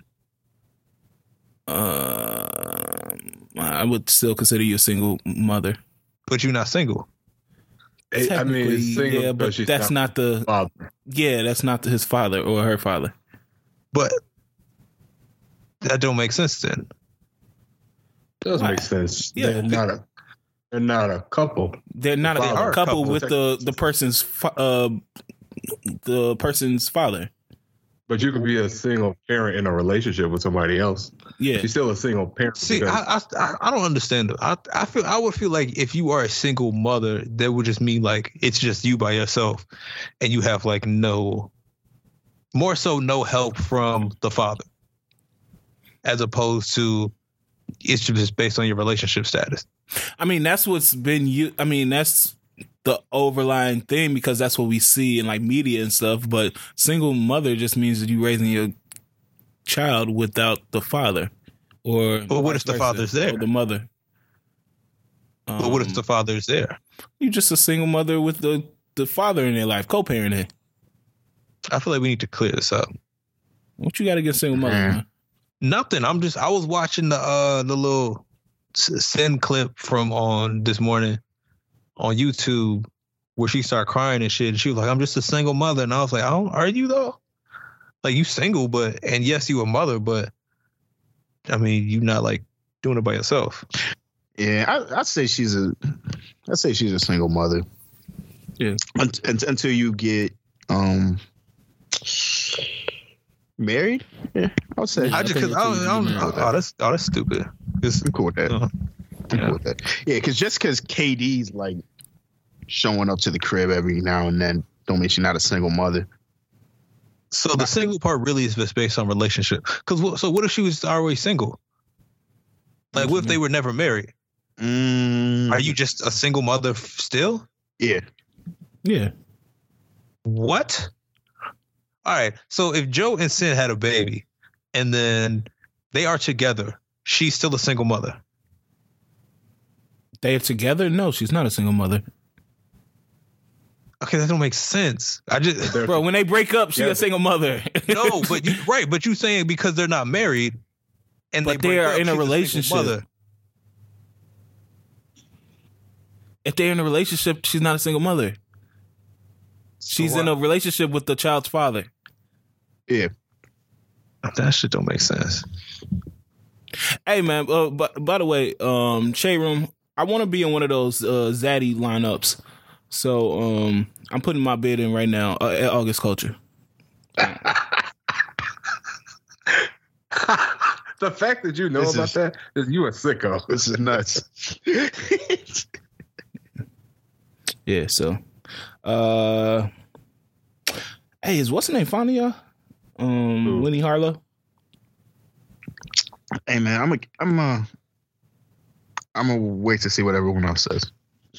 Um, I would still consider you a single mother. But you're not single. It- I mean, single, yeah, but she's that's not the father. yeah, that's not his father or her father. But that don't make sense then. Does Why? make sense. Yeah. They're not a. They're not a couple. They're not They a are a couple, couple. with the the person's fa- uh the person's father. But you could be a single parent in a relationship with somebody else. Yeah, You're still a single parent. See, I, I I- I don't understand. I I feel I would feel like if you are a single mother, that would just mean like it's just you by yourself, and you have like no, more so no help from the father, as opposed to it's just based on your relationship status. I mean that's what's been you. I mean that's the overlying thing because that's what we see in like media and stuff. But single mother just means that you raising your child without the father, or But what if the father's there? the mother? But what if Um, the father's there? You're just a single mother with the the father in their life, co-parenting? I feel like we need to clear this up. What you got to get single mother? Man? Nothing. I'm just. I was watching the uh the little s- send clip from on this morning on YouTube where she started crying and shit. And she was like, "I'm just a single mother," and I was like, "I don't. Are you though? Like you single, but and yes, you a mother, but I mean, you not like doing it by yourself. Yeah, I, I'd say she's a. I'd say she's a single mother. Yeah. Unt- unt- until you get um married. Yeah, I would say. Yeah, I I just because I, until you don't- get I, don't- oh, that's oh, that's stupid. It's, I'm cool with that. uh, I'm yeah. cool with that. Yeah, because just because KD's like showing up to the crib every now and then, don't mean she's not a single mother. So the single part really is just based on relationship. Because so what if she was always single? Like, what if they were never married? Mm, Are you just a single mother still? Yeah. Yeah, What? All right. So if Joe and Cyn had a baby, and then they are together, she's still a single mother. they're together. No, she's not a single mother, Okay, that don't make sense. I just bro. When they break up, she's Yeah. a single mother. *laughs* no, *laughs* but you right. But you saying because they're not married, and But they, they break are up, in a she's single relationship. mother. if they're in a relationship, she's not a single mother. She's So in a relationship with the child's father. Yeah. That shit don't make sense. Hey man, uh, but by the way, um, Shade Room, I want to be in one of those uh, Zaddy lineups. So um, I'm putting my bid in right now uh, at August Culture. *laughs* the fact that you know This about is- that is you a sicko. *laughs* This is nuts. *laughs* Yeah. So, uh, hey, is what's the name? Fonda? y'all? Um, Who? Winnie Harlow. hey man, I'm a, I'm a, I'm gonna wait to see what everyone else says.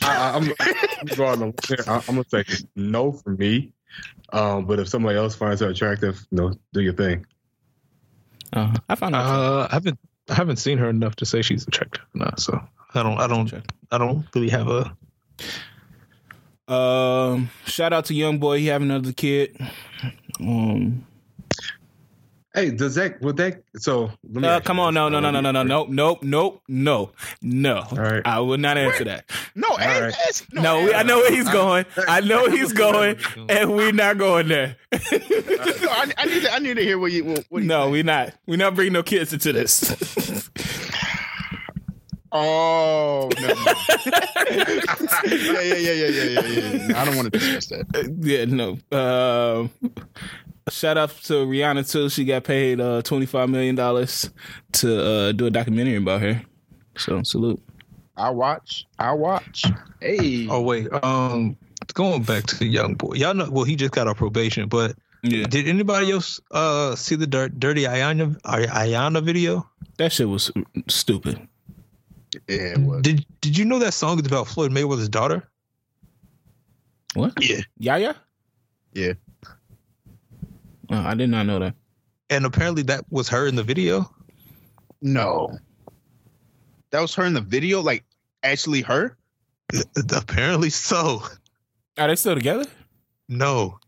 I, I- I'm, I'm drawing a, I- I'm gonna say no for me. Um, but if somebody else finds her attractive, no, do your thing. Uh, I found out. Uh, I haven't I haven't seen her enough to say she's attractive. No, so I don't I don't I don't really have a Um, shout out to young boy. He have another kid. Um, Hey, does that would that so? Let me Uh, come on, this. no, no, no, no, no, no, nope, nope, nope, no, no. All right. I will not answer that. No, right. ask, ask, No, we, I know where he's going. I *laughs* know where he's going, and we're not going there. No, I, I need to, I need to hear what you. What, what no, we're not. We're not bringing no kids into this. *laughs* Oh, no! mind. *laughs* yeah, yeah, yeah, yeah, yeah, yeah, yeah. I don't want to discuss that. yeah, no. Um, shout out to Rihanna too. She got paid uh, twenty five million dollars to uh, do a documentary about her. So salute. I watch. I watch. Hey. Oh wait, um, going back to the young boy. Y'all know. Well, he just got off probation, but Yeah, did anybody else uh see the dirt, dirty Iyanna Iyanna video? that shit was stupid. Yeah, it was. Did Did you know that song is about Floyd Mayweather's daughter? What? Yeah. Yaya? Yeah. Oh, I did not know that. And apparently that was her in the video. No. That was her in the video. Like actually her. *laughs* Apparently so. Are they still together? No,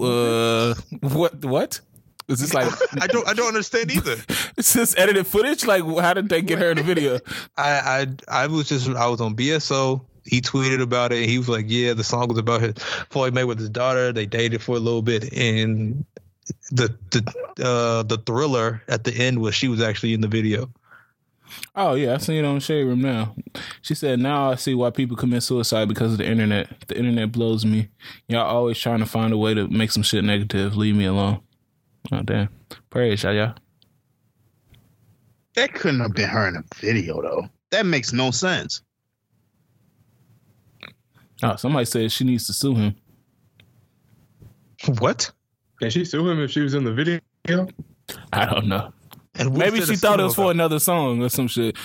Uh, what? What? Is this like? *laughs* I don't. I don't understand either. *laughs* is this edited footage? Like, how did they get her in the video? *laughs* I I I was just I was on BSO. He tweeted about it. He was like, "Yeah, the song was about his Floyd Mayweather's daughter. They dated for a little bit, and the the uh, the thriller at the end was she was actually in the video." Oh yeah, I seen it on Shade Room now. She said, "Now I see why people commit suicide because of the internet. The internet blows me. Y'all always trying to find a way to make some shit negative. Leave me alone." Oh damn. Praise y'all. That couldn't have been her in the video though. That makes no sense. Oh, somebody said she needs to sue him. What? Can she sue him if she was in the video? I don't know. And Maybe she thought it was for another song or some shit.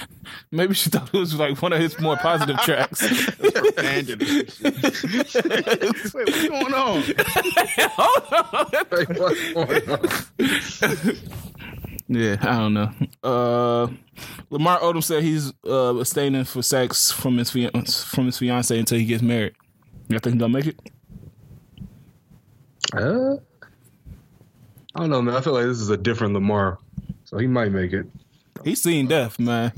Maybe she thought it was like one of his more positive *laughs* tracks. *laughs* Wait, what's going on? *laughs* Like, what's going on? yeah, I don't know. Uh, Lamar Odom said he's uh, abstaining for sex from his fian- from his fiance until he gets married. You think he'll make it? Uh, I don't know, man. I feel like this is a different Lamar, so he might make it. He's seen death, man.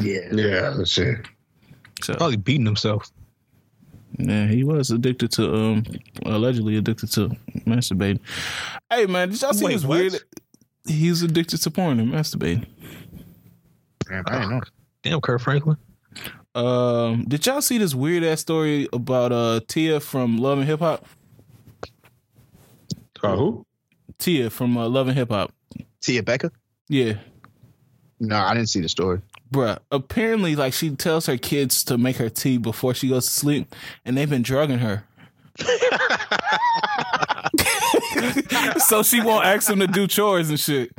Yeah. Yeah, shit. So, Probably beating himself. yeah, he was addicted to um, allegedly addicted to masturbating. Hey, man, did y'all see Wait, this what? weird? He's addicted to porn and masturbating. Man, I didn't know. Damn, Kirk Franklin. Um, did y'all see this weird ass story about uh Tia from Love and Hip Hop? Uh, who? Tia from uh, Love and Hip Hop. Tia Becca? Yeah, No, I didn't see the story. bruh. Apparently, like she tells her kids to make her tea before she goes to sleep, and they've been drugging her. *laughs* so she won't ask them to do chores and shit.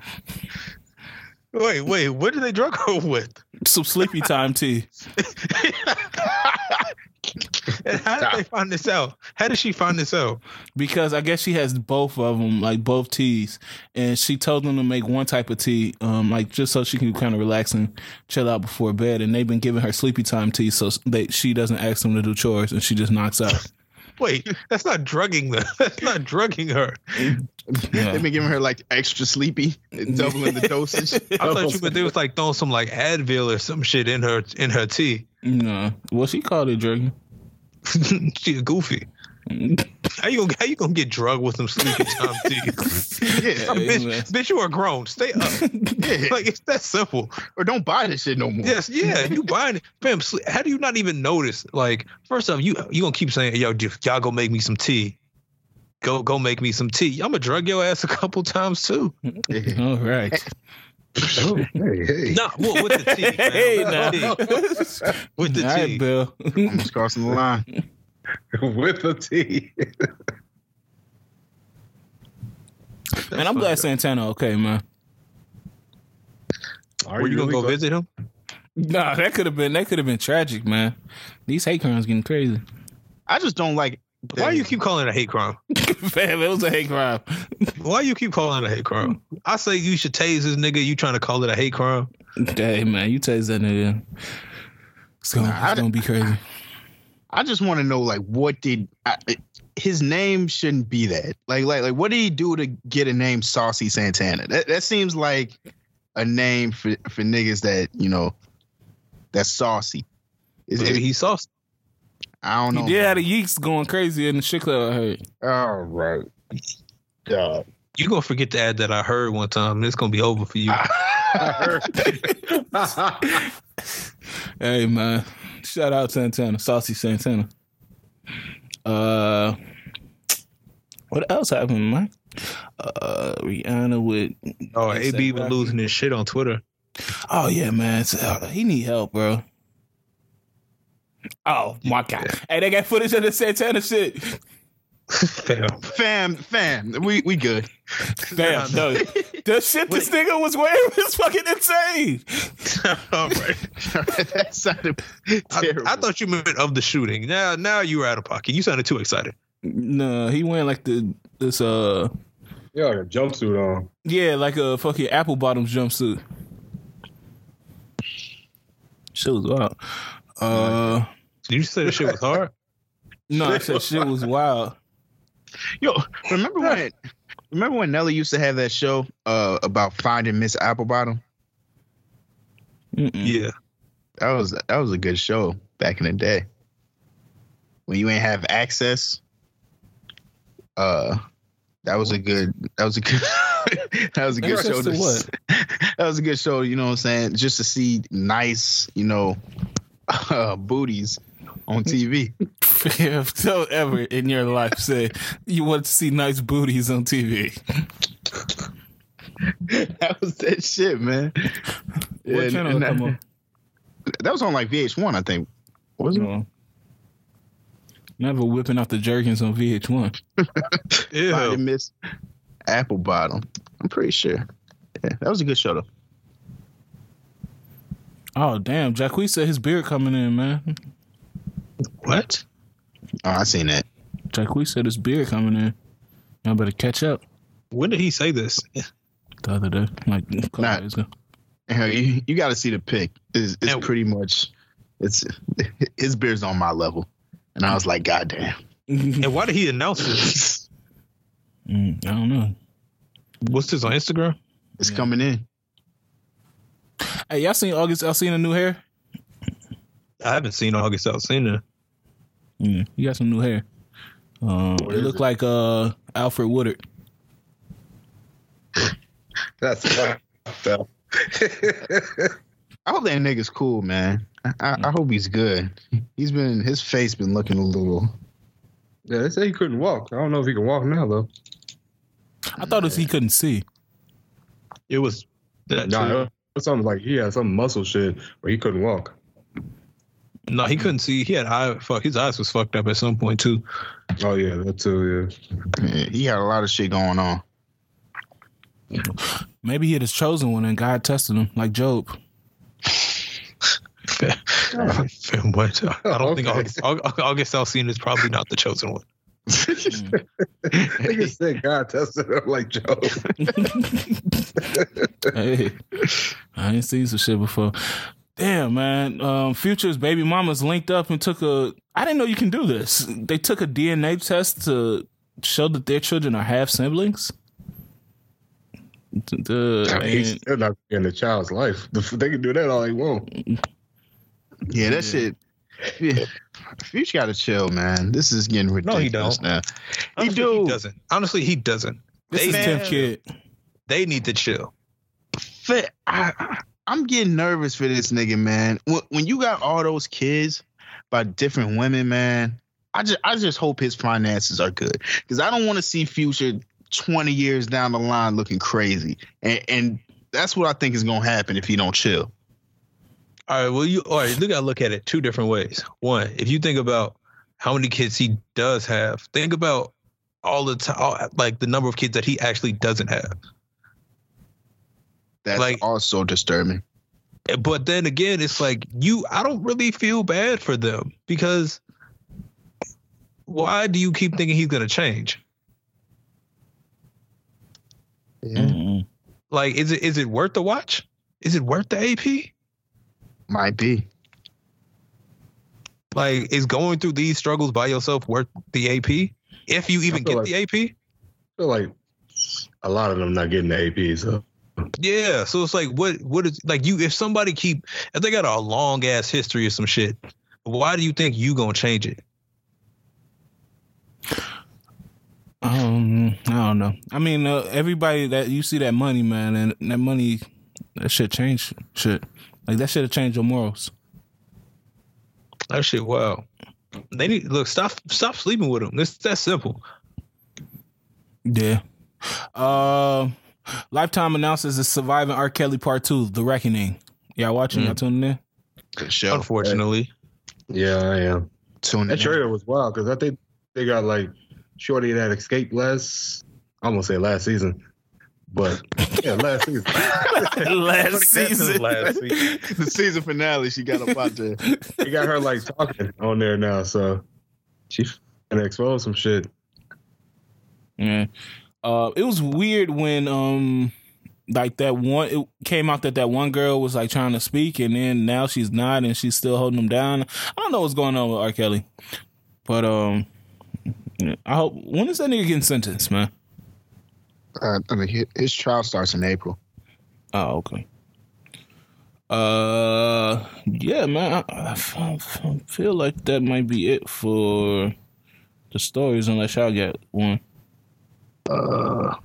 Wait, wait. What did they drug her with? Some sleepy time tea. *laughs* And how did they find this out? How did she find this out? because I guess she has both of them, like both teas, and she told them to make one type of tea, um, like just so she can kind of relax and chill out before bed. And they've been giving her sleepy time tea, so she doesn't ask them to do chores, and she just knocks out. Wait, that's not drugging them. *laughs* That's not drugging her. Yeah. They've been giving her like extra sleepy, doubling the dosage. *laughs* I thought you, but they was like throwing some like Advil or some shit in her in her tea. No, well, she called it drinking. *laughs* She's goofy. *laughs* How you gonna how you gonna get drugged with some sleepy *laughs* time tea? yeah. I man. bitch, bitch, you are grown. Stay up. *laughs* yeah. Like it's that simple. Or don't buy this shit no more. Yes, yeah. You buying it, fam? sle- How do you not even notice? Like, first off, you you gonna keep saying, "Yo, j- y'all go make me some tea." Go go make me some tea. I'm gonna drug your ass a couple times too. Yeah. All right. Oh, hey, hey. Nah, well, with the tea. fam. Hey, with now. the tea. With the All tea. right, Bill. Almost crossing the line. *laughs* With the tea. and I'm glad Santana okay, man. Are Were you gonna really go visit him? Nah, that could have been that could have been tragic, man. These hate crimes getting crazy. I just don't like. Why do you keep calling it a hate crime? *laughs* Fam, it was a hate crime. Why do you keep calling it a hate crime? I say you should tase this nigga. You trying to call it a hate crime? Hey man, you tase that nigga. It's gonna, Nah, I it's gonna be crazy. I just want to know like what did I, his name shouldn't be that. Like, like, like, what did he do to get a name Saucy Santana? That that seems like a name for for niggas that you know that's saucy. Is Maybe it, he saw. I don't know. He know. did have the Yeeks going crazy in the shit club. I heard. All right. God. You gonna forget to add that I heard one time. It's gonna be over for you. *laughs* *laughs* *laughs* Hey man, shout out Santana, Saucy Santana. Uh, what else happened, man? Uh, Rihanna with oh, AB exactly. losing his shit on Twitter. Oh yeah, man, uh, he need help, bro. Oh my god! Hey, they got footage of the Santana shit. Fam. fam, fam, we we good. Damn, no, *laughs* the shit this nigga was wearing was fucking insane. *laughs* All right. that sounded I, terrible. I thought you meant of the shooting. Now, now you were out of pocket. You sounded too excited. No, he wearing like the this uh Yeah, like a jumpsuit on. yeah like a fucking apple bottoms jumpsuit. Shit was wild. Uh, Did you say the shit was hard? no, I said shit was wild. Yo, remember when? *laughs* Remember when Nelly used to have that show uh, about finding Miss Applebottom? Mm-mm. Yeah. That was that was a good show back in the day. When you ain't have access, uh, that was a good. That was a good. *laughs* that was a good Access show. to what? *laughs* That was a good show. You know what I'm saying? Just to see nice, you know, uh, booties on *laughs* TV. If so ever in your life said you want to see nice booties on TV. *laughs* that was that shit, man. What And- channel and come that, on? that was on like VH1, I think. Was it? No. Never whipping out the jerkins on VH1. *laughs* Ew. Finding Miss Apple Bottom. I'm pretty sure. Yeah, that was a good show though. Oh damn, Jacquees said his beard coming in, man. What? Oh, I seen that. Jacquees said his beard coming in. Y'all better catch up. When did he say this? The other day, like a couple Nah. days ago. And You, you got to see the pic. It's, it's And- pretty much, it's *laughs* his beard's on my level, and I was like, God damn. And why did he announce this? *laughs* Mm, I don't know. What's this on Instagram? It's Yeah. coming in. Hey, y'all seen August? Y'all seen a new hair? I haven't seen August Alsina. Yeah, he got some new hair. Um, What it is looked it? like uh Alfre Woodard. *laughs* That's fucked up. I hope that nigga's cool, man. I, I, I hope he's good. He's been his face been looking a little. yeah, they say he couldn't walk. I don't know if he can walk now though. I thought it was he couldn't see. It was that No, too. it was something like he had some muscle shit where he couldn't walk. No, he couldn't see. He had eye. Fuck, his eyes was fucked up at some point too. Oh yeah, that too. Yeah. Yeah, he had a lot of shit going on. Maybe he had his chosen one and God tested him, like Job. Fam, *laughs* what? I don't think Okay. August, August, August Alsina is probably not the chosen one. Nigga said God tested him like Joe. *laughs* hey, I ain't seen some shit before. Damn, man. Um, Future's baby mamas linked up and took a. I didn't know you can do this. They took a DNA test to show that their children are half siblings. The, I mean, he's and- still not in the child's life. They can do that all they want. Yeah, that shit. Yeah. Future got to chill, man. This is getting ridiculous. No, he don't. now. He do. He doesn't. Honestly, he doesn't. this They, is man. kid. they need to chill. Fit. I, I- I'm getting nervous for this nigga, man. When, you got all those kids by different women, man, I just I just hope his finances are good because I don't want to see Future 20 years down the line looking crazy, and, and that's what I think is gonna happen if he don't chill. All right. Well, you all right? You gotta look at it two different ways. One, if you think about how many kids he does have, think about all the time, like the number of kids that he actually doesn't have. That's Like- also disturbing. But then again, it's like you. I don't really feel bad for them because why do you keep thinking he's gonna change? Mm-mm. Like, is it is it worth the watch? Is it worth the AP? Might be. Like, is going through these struggles by yourself worth the AP? If you even feel get the AP. I feel like a lot of them not getting the AP. So Yeah, so it's like what what is like you if somebody keep if they got a long ass history of some shit, why do you think you gonna change it? Um, I don't know. I mean, uh, everybody that you see that money, man, and that money, that shit change shit. Like that should have changed your morals. That shit wow. They need look stop stop sleeping with them. It's that simple. Yeah. Uh, Lifetime announces the surviving R. Kelly Part Two, The Reckoning. Y'all watching? Y'all mm. tuning in? Good show. Unfortunately. yeah, I am. Tune That in. trailer was wild because I think they got like Shorty that escaped last. I'm gonna say last season, but yeah, last season. *laughs* *laughs* Last season. Last season. *laughs* the season finale, she got up out there. they got her like talking on there now, so she's gonna expose some shit. Yeah. Uh, it was weird when um like that one it came out that that one girl was like trying to speak and then now she's not and she's still holding him down. I don't know what's going on with R. Kelly, but um, I hope when is that nigga getting sentenced, man? Uh, I mean, his, his trial starts in April. Oh, okay. Uh, yeah, man. I feel like that might be it for the stories, unless y'all get one. Uh,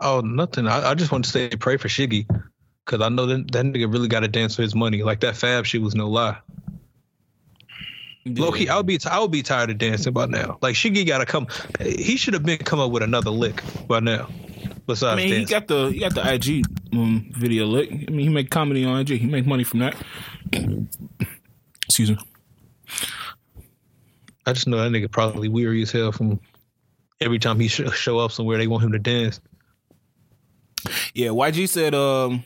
oh, nothing. I, I just want to say pray for Shiggy. Cause I know that, that nigga really got to dance for his money. Like that Fab shit was no lie. Low key, I'll be I would be tired of dancing by now. Like Shiggy got to come. He should have been come up with another lick by now. Besides I mean, he got the he got the IG um, video lick. I mean, he make comedy on IG. He make money from that. *coughs* Excuse me. I just know that nigga probably weary as hell from every time he sh- show up somewhere they want him to dance. Yeah, YG said, um,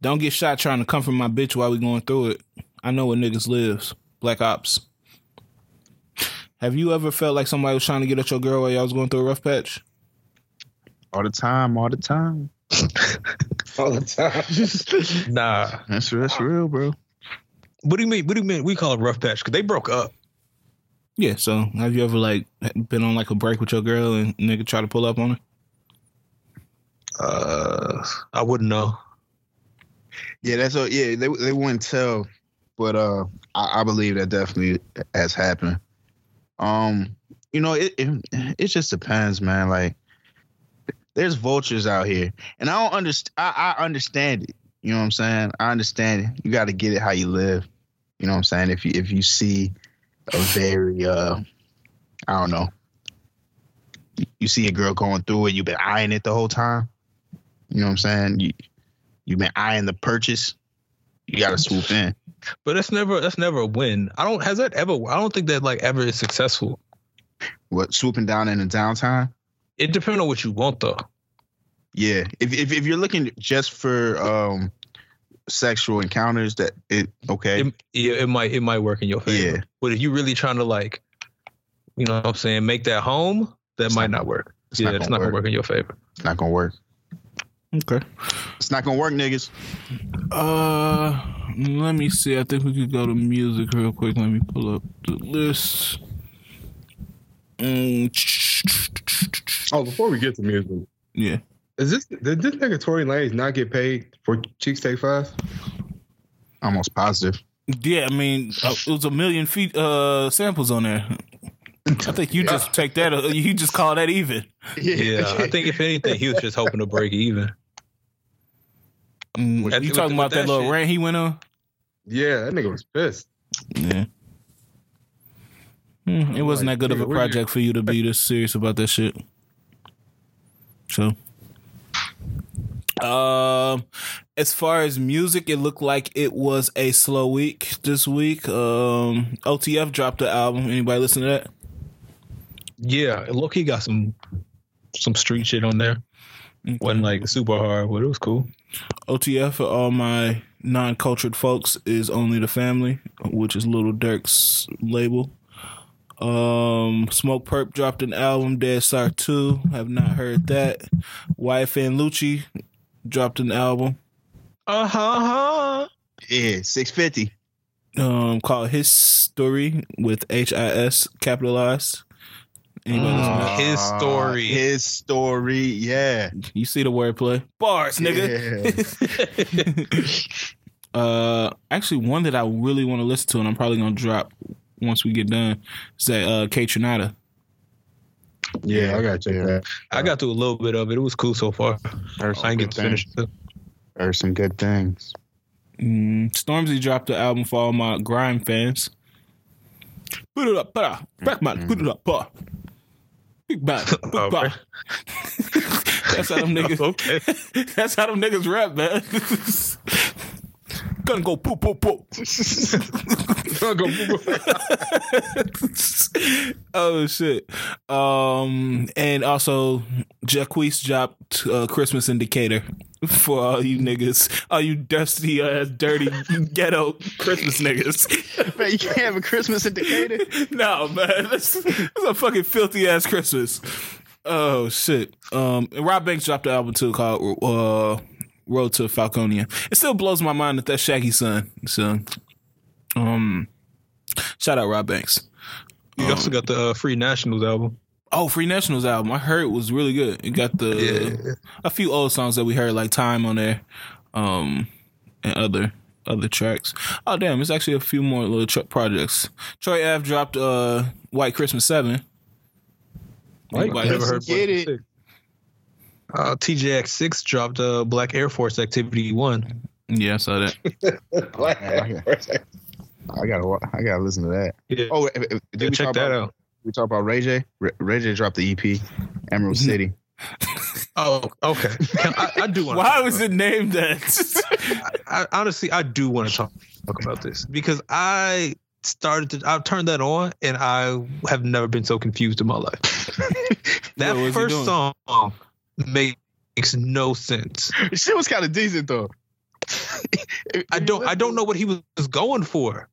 "Don't get shot trying to comfort my bitch while we going through it. I know where niggas lives. Black ops." Have you ever felt like somebody was trying to get at your girl while y'all was going through a rough patch? All the time, all the time. *laughs* All the time. *laughs* Nah. That's that's real, bro. What do you mean? What do you mean? We call it rough patch because they broke up. Yeah. So, have you ever like been on like a break with your girl and nigga try to pull up on her? Uh, I wouldn't know. Yeah, that's what. Yeah, they they wouldn't tell, but uh, I, I believe that definitely has happened. Um, you know, it, it it just depends, man. Like, there's vultures out here, and I don't understand. I, I understand it. You know what I'm saying? I understand it. You got to get it how you live. You know what I'm saying? If you if you see a very uh, I don't know, you see a girl going through it, you've been eyeing it the whole time. You know what I'm saying? You you've been eyeing the purchase. You got to swoop in. But that's never that's never a win. I don't has that ever. I don't think that like ever is successful. What swooping down in the downtime? It depends on what you want though. Yeah. If if if you're looking just for um sexual encounters, that it okay. It, yeah, it might it might work in your favor. Yeah. But if you're really trying to like, you know what I'm saying, make that home, that It's might not- not work. it's yeah, not it's gonna not gonna work. work in your favor. It's not gonna work. Okay. It's not gonna work, niggas. Uh, let me see. I think we could go to music real quick. Let me pull up the list. Mm, Oh, before we get to music, yeah. Is this did this nigga Tory Lanez not get paid for Chixtape Five? Almost positive. Yeah, I mean, uh, it was a million feet uh samples on there. I think you just take that. Uh, you just call that even. Yeah, I think if anything, he was just hoping to break even. Mm, you talking about that, that little shit. rant he went on? Yeah, that nigga was pissed. Yeah. Mm, it wasn't like, that good of a nigga, where you- project for you to be this serious about that shit. So, um, as far as music, it looked like it was a slow week this week. Um, OTF dropped the album. Anybody listen to that? Yeah, Loki got some some street shit on there. wasn't like super hard, but it was cool. OTF for all my non-cultured folks is only the family, which is Lil Durk's label. Um, Smokepurpp dropped an album, Dead Star Two. Have not heard that. YFN Lucci dropped an album Uh huh. Yeah, six fifty. um called His Story with H I S capitalized. Anybody listen to that? His story. His story. Yeah. You see the wordplay? Bars, nigga. *laughs* uh, actually, one that I really want to listen to, and I'm probably gonna drop once we get done, is that uh, Kaytranada. Yeah, I gotta check Yeah. that. I got through a little bit of it. It was cool so far. Heard I some didn't good get to finish things. it. Heard some good things. Mm, Stormzy dropped the album for all my grime fans. Put it up, pa. Back man, put it up, pa. Big bang, *laughs* big Okay. *laughs* That's how them *laughs* niggas. Okay. That's how them niggas rap, man. Gonna go poop, poop, poop. oh shit. Um, and also Jacquees dropped uh, Christmas In Decatur for all you niggas, all you dusty ass, dirty ghetto Christmas niggas. *laughs* Man, you can't have a Christmas in Decatur. *laughs* no man, that's, that's a fucking filthy ass Christmas. Oh shit. Um, and Rob Banks dropped the album too called uh, Road to Falconia. It still blows my mind that that's Shaggy son. So, um, shout out Rob Banks. You also got the uh, Free Nationals album. Oh, Free Nationals album. I heard it was really good. It got the a few old songs that we heard like Time on there, um, and other other tracks. Oh damn, it's actually a few more little tr- projects. Troy Ave dropped uh White Christmas Seven. White Anybody Never ever heard Get Black it. Uh, TJX Six dropped uh, Black Air Force Activity One. *laughs* Yeah, I saw that. I gotta, I gotta listen to that. Yeah, Oh, if- if- did yeah, we check talk that about, out. We talk about Ray J. Ray, Ray J dropped the EP, Emerald City. *laughs* Oh, okay. I, I do want. Why was it named that? *laughs* I, honestly, I do want to talk, talk about this because I started to. I turned that on, and I have never been so confused in my life. that What was he first song makes no sense. Shit was kind of decent though. I don't. I don't know what he was going for.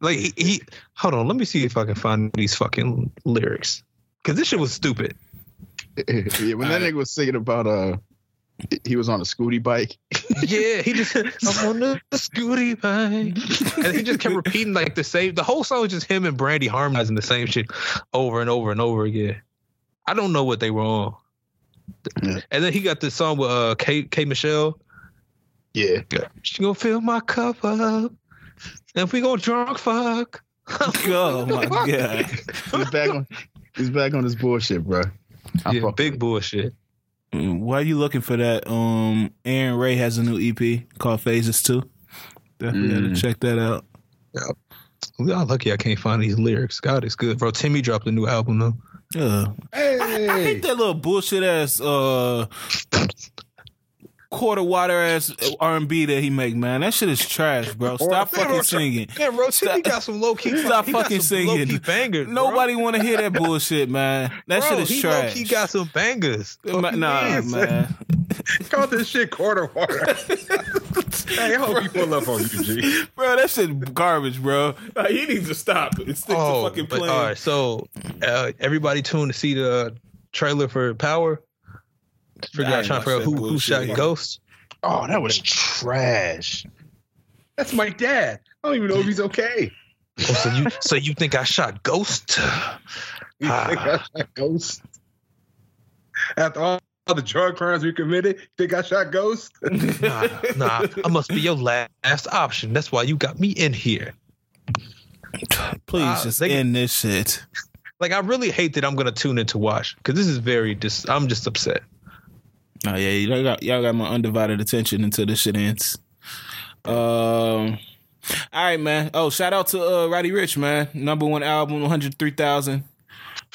Like he, he, hold on. Let me see if I can find these fucking lyrics. Cause this shit was stupid. *laughs* yeah, when that nigga was singing about uh, he was on a scooty bike. *laughs* Yeah, he just I'm on the scooty bike, and he just kept repeating like the same. The whole song was just him and Brandy harmonizing the same shit over and over and over again. I don't know what they were on. Yeah. And then he got this song with uh K K Michelle. Yeah, She gonna fill my cup up, and we gonna drunk fuck. *laughs* oh my god. he's back on. He's back on his bullshit, bro. I Yeah, big bullshit. Mm, Why are you looking for that? Um, Arin Ray has a new EP called Phases Two. Definitely Mm. gotta check that out. I'm lucky I can't find these lyrics. God, it's good, bro. Timmy dropped a new album though. Yeah. I hate that little bullshit ass uh quarter water ass R and B that he make, man. That shit is trash, bro. Stop fucking singing. Yeah, bro. Stop- got some low key. Stop fucking singing. bangers. bro. Nobody want to hear that bullshit, man. That Bro, shit is he trash. He got some bangers. Nah, man. *laughs* Call this shit quarter water. *laughs* hey, I hope you pull up on you, G. Bro, that shit garbage, bro. Like, he needs to stop it. Stick Oh, to fucking but, playing. all right. So, uh, everybody tuned to see the trailer for Power. Figure out trying to figure out who, who bullshit. shot Ghost. Oh, that was trash. That's my dad. I don't even know if he's okay. Oh, so you so you think I shot Ghost? You Ah. think I shot Ghost? After all, all the drug crimes we committed, think I shot ghosts? *laughs* Nah, nah. I must be your last option. That's why you got me in here. Please uh, just they- end this shit. Like I really hate that I'm gonna tune in to watch because this is very dis. I'm just upset. Oh yeah, y'all got y'all got my undivided attention until this shit ends. Um, all right, man. Oh, shout out to uh, Roddy Ricch, man. Number one album, one hundred three thousand.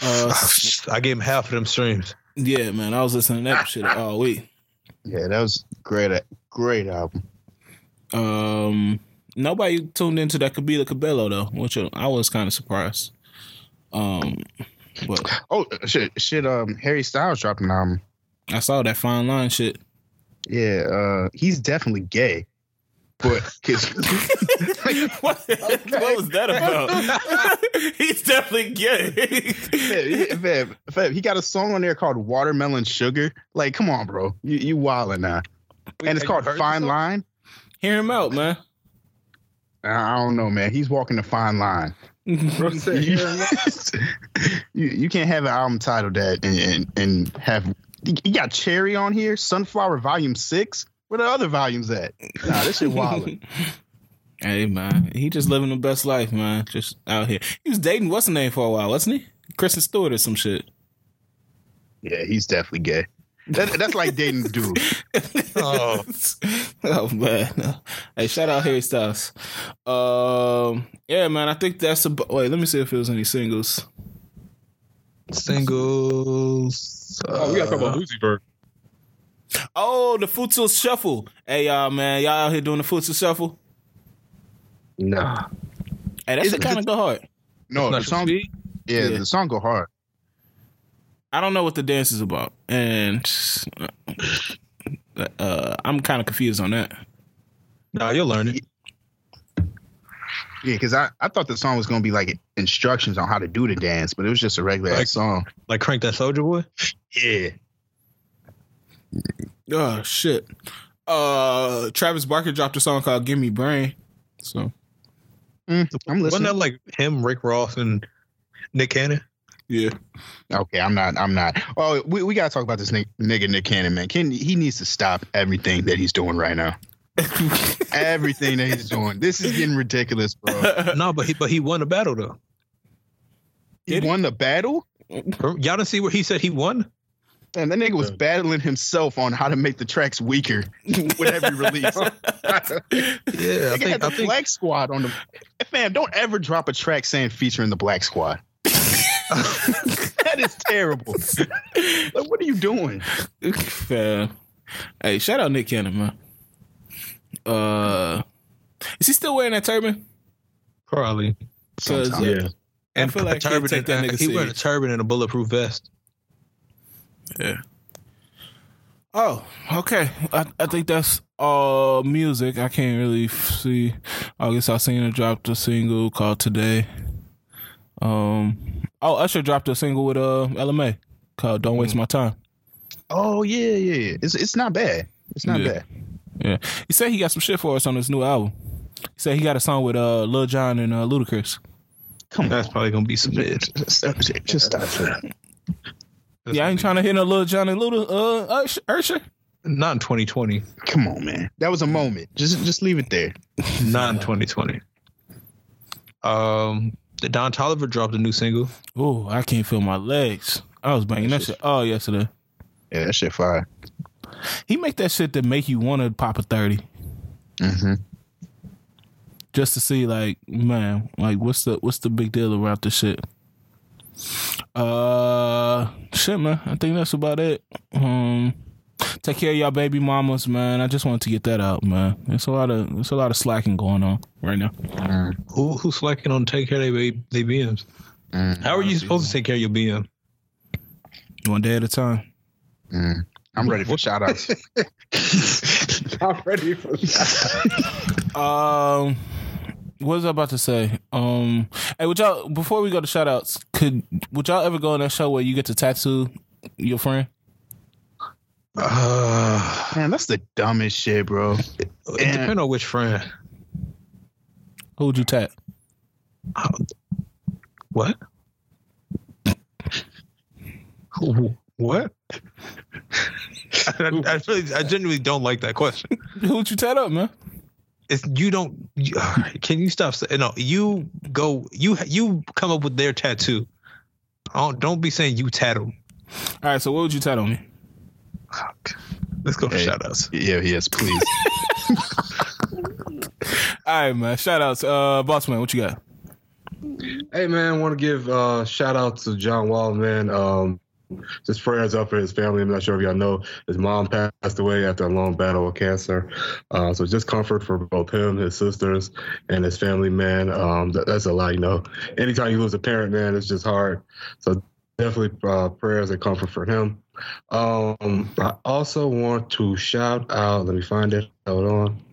Uh, *laughs* I gave him half of them streams. Yeah, man. I was listening to that shit all week. Yeah, that was great. Great album. Um, nobody tuned into that Camila Cabello though, which I was kind of surprised. Um, but Oh shit, shit. Um, Harry Styles dropped an album. I saw that fine line shit. Yeah, uh, he's definitely gay, but his *laughs* what, what was that about? *laughs* He's definitely gay. Yeah, fam, fam, he got a song on there called Watermelon Sugar. Like, come on, bro. You you wildin' now. and it's called Fine? Line. Hear him out, man. I I don't know, man. He's walking the fine line. *laughs* Bro you, you, you can't have an album titled that and, and, and have you got Cherry on here, Sunflower Volume Six. Where the other volumes at? Nah, this shit wild. *laughs* Hey man, he just living the best life, man. Just out here. He was dating what's the name for a while, wasn't he? Kristen Stewart or some shit. yeah, he's definitely gay. That, that's like dating *laughs* a dude. Oh. *laughs* oh man. Hey, shout out Harry Styles. Um, yeah, man. I think that's a. Wait, let me see if there was any singles. Singles. Oh, we gotta talk about uh, Uzi Vert. Oh, the Futsal Shuffle. Hey, y'all, man, y'all out here doing the Futsal Shuffle? Nah. Hey, that Is shit it- kind of go hard. No, the song. Yeah, Yeah. the song go hard. I don't know what the dance is about, and uh, I'm kind of confused on that. Nah, you'll learn it. Yeah, because I, I thought the song was gonna be like instructions on how to do the dance, but it was just a regular Like- song. Like crank that soldier boy. Yeah. Oh shit. Uh, Travis Barker dropped a song called "Give Me Brain." So Mm, I'm Wasn't that like him, Rick Ross, and Nick Cannon? yeah, Okay, I'm not. I'm not. Oh, we, we gotta talk about this ni- nigga Nick Cannon, man. Can he needs to stop everything that he's doing right now. *laughs* everything that he's doing. This is getting ridiculous, bro. *laughs* no, but he but he won a battle though. He he? won the battle, Y'all didn't see where he said he won? And that nigga was battling himself on how to make the tracks weaker *laughs* with every release. *laughs* Yeah, I Nigga think had the I think Black Squad on the. Fam, don't ever drop a track saying featuring the Black Squad. *laughs* that is terrible. like, what are you doing? Fam. Hey, shout out Nick Cannon, man. Uh, is he still wearing that turban? probably. Cause Sometime. Yeah. And I feel like a he'd turban take that nigga he wearing a turban and a bulletproof vest. Yeah. Oh, okay. I, I think that's all music. I can't really see. I guess I seen her dropped a single called Today. Um. Oh, Usher dropped a single with uh Ella Mai called "Don't Waste My Time." Oh yeah, yeah, yeah. It's it's not bad. It's not Yeah. bad. Yeah, he said he got some shit for us on his new album. He said he got a song with uh Lil Jon and uh, Ludacris. Come on. That's on, probably gonna be some mid. just, just stop that. Yeah, I ain't trying to hit no Lil Jon and Luda uh Usher. Usher. Not in 2020. Come on, man. That was a moment. Just just leave it there. *laughs* Not in 2020. Um, the Don Toliver dropped a new single. Oh, I can't feel my legs. I was banging that shit all yesterday. Yeah, that shit fire. He make that shit that make you want to pop a thirty. Mm-hmm. just to see like man like what's the what's the big deal about this shit uh shit man i think that's about it um take care of y'all baby mamas man i just wanted to get that out man there's a lot of there's a lot of slacking going on right now Who who's slacking on take care of their, their BMs? Mm, How are you supposed to take care of your BM? one day at a time Mm. I'm ready for shout outs. *laughs* I'm ready for that. *laughs* um what was I about to say? Um, hey, would y'all before we go to shout outs, could would y'all ever go on that show where you get to tattoo your friend? Uh, Man, that's the dumbest shit, bro. it depends on which friend. Who would you tat? What? What? I, *laughs* I really, I genuinely don't like that question. Who would you tat up, man? It's you don't. You, *sighs* can you stop no? You go. You you come up with their tattoo. Don't don't be saying you tat them. All right, so what would you tat on me? *sighs* Let's go for Hey. shout outs. Yeah, yes, please. *laughs* *laughs* All right, man. Shout outs. Uh, boss man, what you got? Hey man, want to give uh shout out to John Wall, man. Um, just prayers up for his family. I'm not sure if y'all know his mom passed away after a long battle with cancer. Uh, so just comfort for both him, his sisters, and his family, man. Um, that, that's a lot, you know. Anytime you lose a parent, man, it's just hard. So definitely uh, prayers and comfort for him. Um, I also want to shout out. Let me find it. Hold on.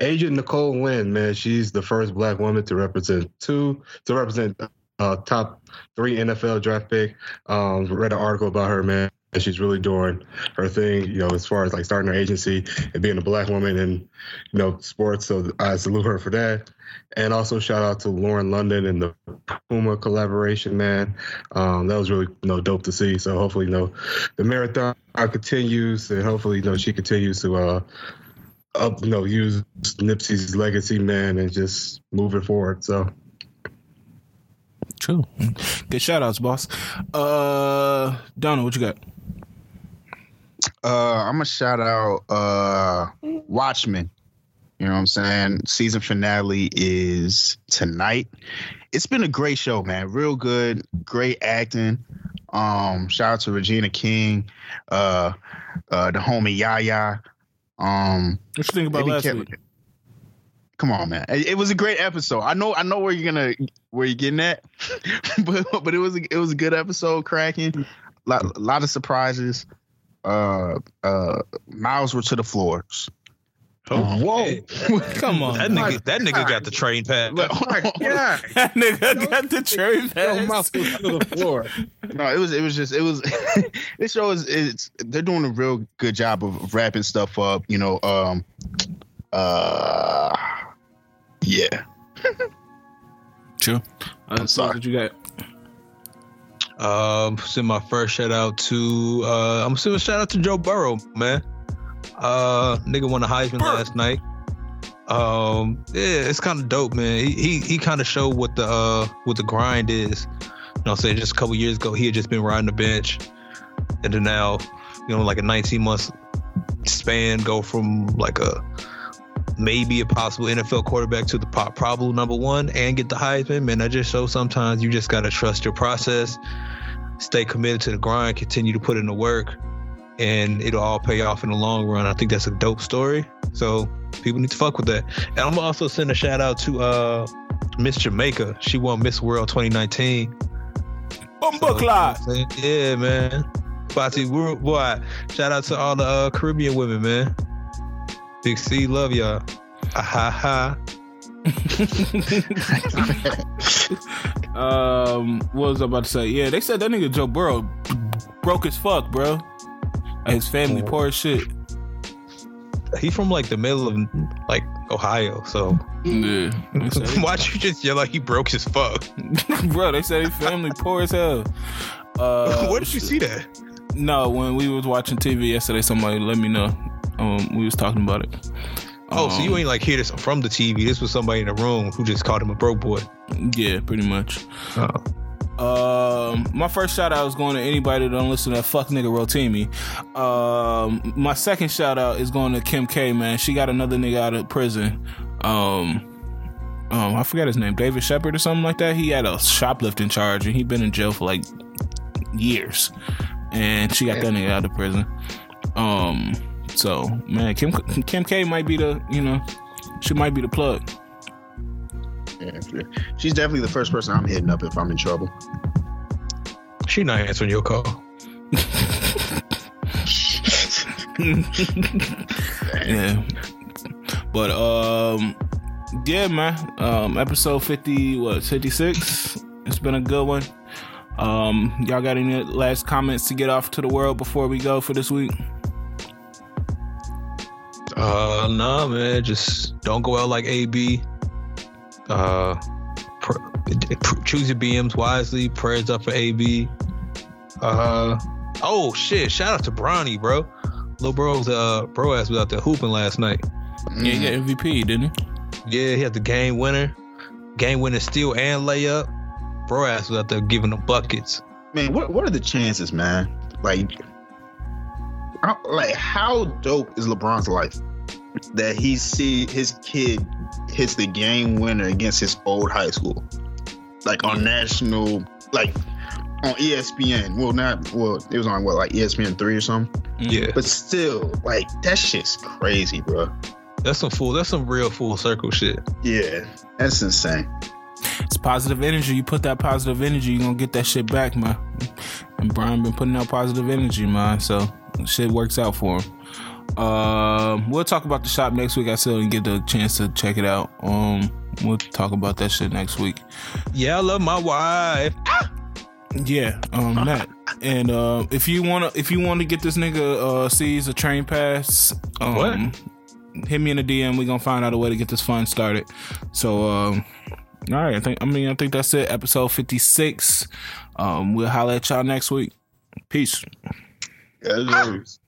Agent Nicole Lynn, man, she's the first black woman to represent two to represent uh, top three NFL draft pick. Um, read an article about her, man. And she's really doing her thing, you know, as far as like starting her agency and being a black woman in, you know, sports. So I salute her for that. And also shout out to Lauren London and the Puma collaboration, man. Um, that was really you know dope to see. So hopefully, you know, the marathon continues, and hopefully, you know, she continues to uh, up, you know, use Nipsey's legacy, man, and just moving forward. So True. Good shout outs, boss. Uh Donna, what you got? Uh, I'm gonna shout out uh Watchmen. You know what I'm saying? Season finale is tonight. It's been a great show, man. Real good, great acting. Um, shout out to Regina King, uh, uh, the homie Yahya. Um, What you think about last week? Come on, man. It, it was a great episode. I know, I know where you're gonna where you're getting at, *laughs* but but it was a, it was a good episode, cracking. Lot, lot of surprises. Uh, uh, mouths were to the floors. Whoa. *laughs* Come on. That nigga, that nigga got the train pass. Look, hold on, hold on. yeah, That nigga got the train Yo, pass. mouth to the *laughs* floor. No, it was it was just it was *laughs* this show is it's they're doing a real good job of wrapping stuff up, you know. Um uh yeah. True. Uh, so sorry. What you got? Um, send my first shout out to uh, I'm sending a shout out to Joe Burrow, man. Uh, nigga won the Heisman last night. Um, yeah, it's kind of dope, man. He he, he kind of showed what the uh what the grind is. You know, what I'm saying just a couple years ago, he had just been riding the bench, and then now, you know, like a 19 months span, go from like a maybe a possible NFL quarterback to the pop probable number one and get the Heisman. Man, that just shows sometimes you just gotta trust your process, stay committed to the grind, continue to put in the work, and it'll all pay off in the long run. I think that's a dope story. So people need to fuck with that. And I'm also send a shout out to uh Miss Jamaica. She won Miss World 2019. Bumbleclot. So, yeah, man. Fati, boy, shout out to all the uh, Caribbean women, man. Big C, love y'all. Ah, ha ha. *laughs* um, what was I about to say? Yeah, they said that nigga Joe Burrow broke as fuck, bro. His family poor as shit. He from like the middle of like Ohio, so Yeah. *laughs* Why'd you just yell like he broke his fuck? *laughs* bro, they said his family poor as hell. Uh, Where did you see that? No, when we was watching TV yesterday, somebody let me know. Um, we was talking about it. Oh, so you Um, ain't like hear this from the TV. This was somebody in the room who just called him a broke boy. Yeah, pretty much. Oh. Um, my first shout out is going to anybody that don't listen to that fuck nigga Rotimi. Um, my second shout out is going to Kim K. Man, she got another nigga out of prison. Um, um, I forgot his name, David Shepard or something like that. He had a shoplifting charge and he been in jail for like years, and she got that nigga out of prison. Um, so man, Kim Kim K. might be the you know, she might be the plug. Yeah, yeah. She's definitely the first person I'm hitting up if I'm in trouble. She not answering your call. *laughs* Yeah. But um yeah, man. Um episode 50 what 56. It's been a good one. Um y'all got any last comments to get off to the world before we go for this week? Uh, nah, man. Just don't go out like AB. Uh, pr- pr- choose your BMs wisely. Prayers up for AB. Uh, oh shit! Shout out to Bronny, bro. Little bro's uh bro ass was out there hooping last night. Yeah, he got MVP, didn't he? Yeah, he had the game winner, game winning steal and layup. Bro ass was out there giving them buckets. Man, what what are the chances, man? Like, how, like how dope is LeBron's life that he see his kid hits the game winner against his old high school, like on national, like on ESPN. Well, not well, it was on what like ESPN three or something. Yeah, But still, like that shit's crazy, bro. that's some full. That's some real full circle shit. Yeah, that's insane. It's positive energy. You put that positive energy, you're gonna get that shit back, man. And Brian been putting out positive energy, man. So shit works out for him. Um, we'll talk about the shop next week. I still didn't get the chance to check it out. Um, we'll talk about that shit next week. Yeah, I love my wife. Yeah, um, that And uh, if you wanna if you wanna get this nigga uh seize a train pass, um, What? hit me in the DM. We gonna find out a way to get this fun started. So um all right, I think I mean I think that's it. Episode fifty six. Um we'll holler at y'all next week. Peace. As always.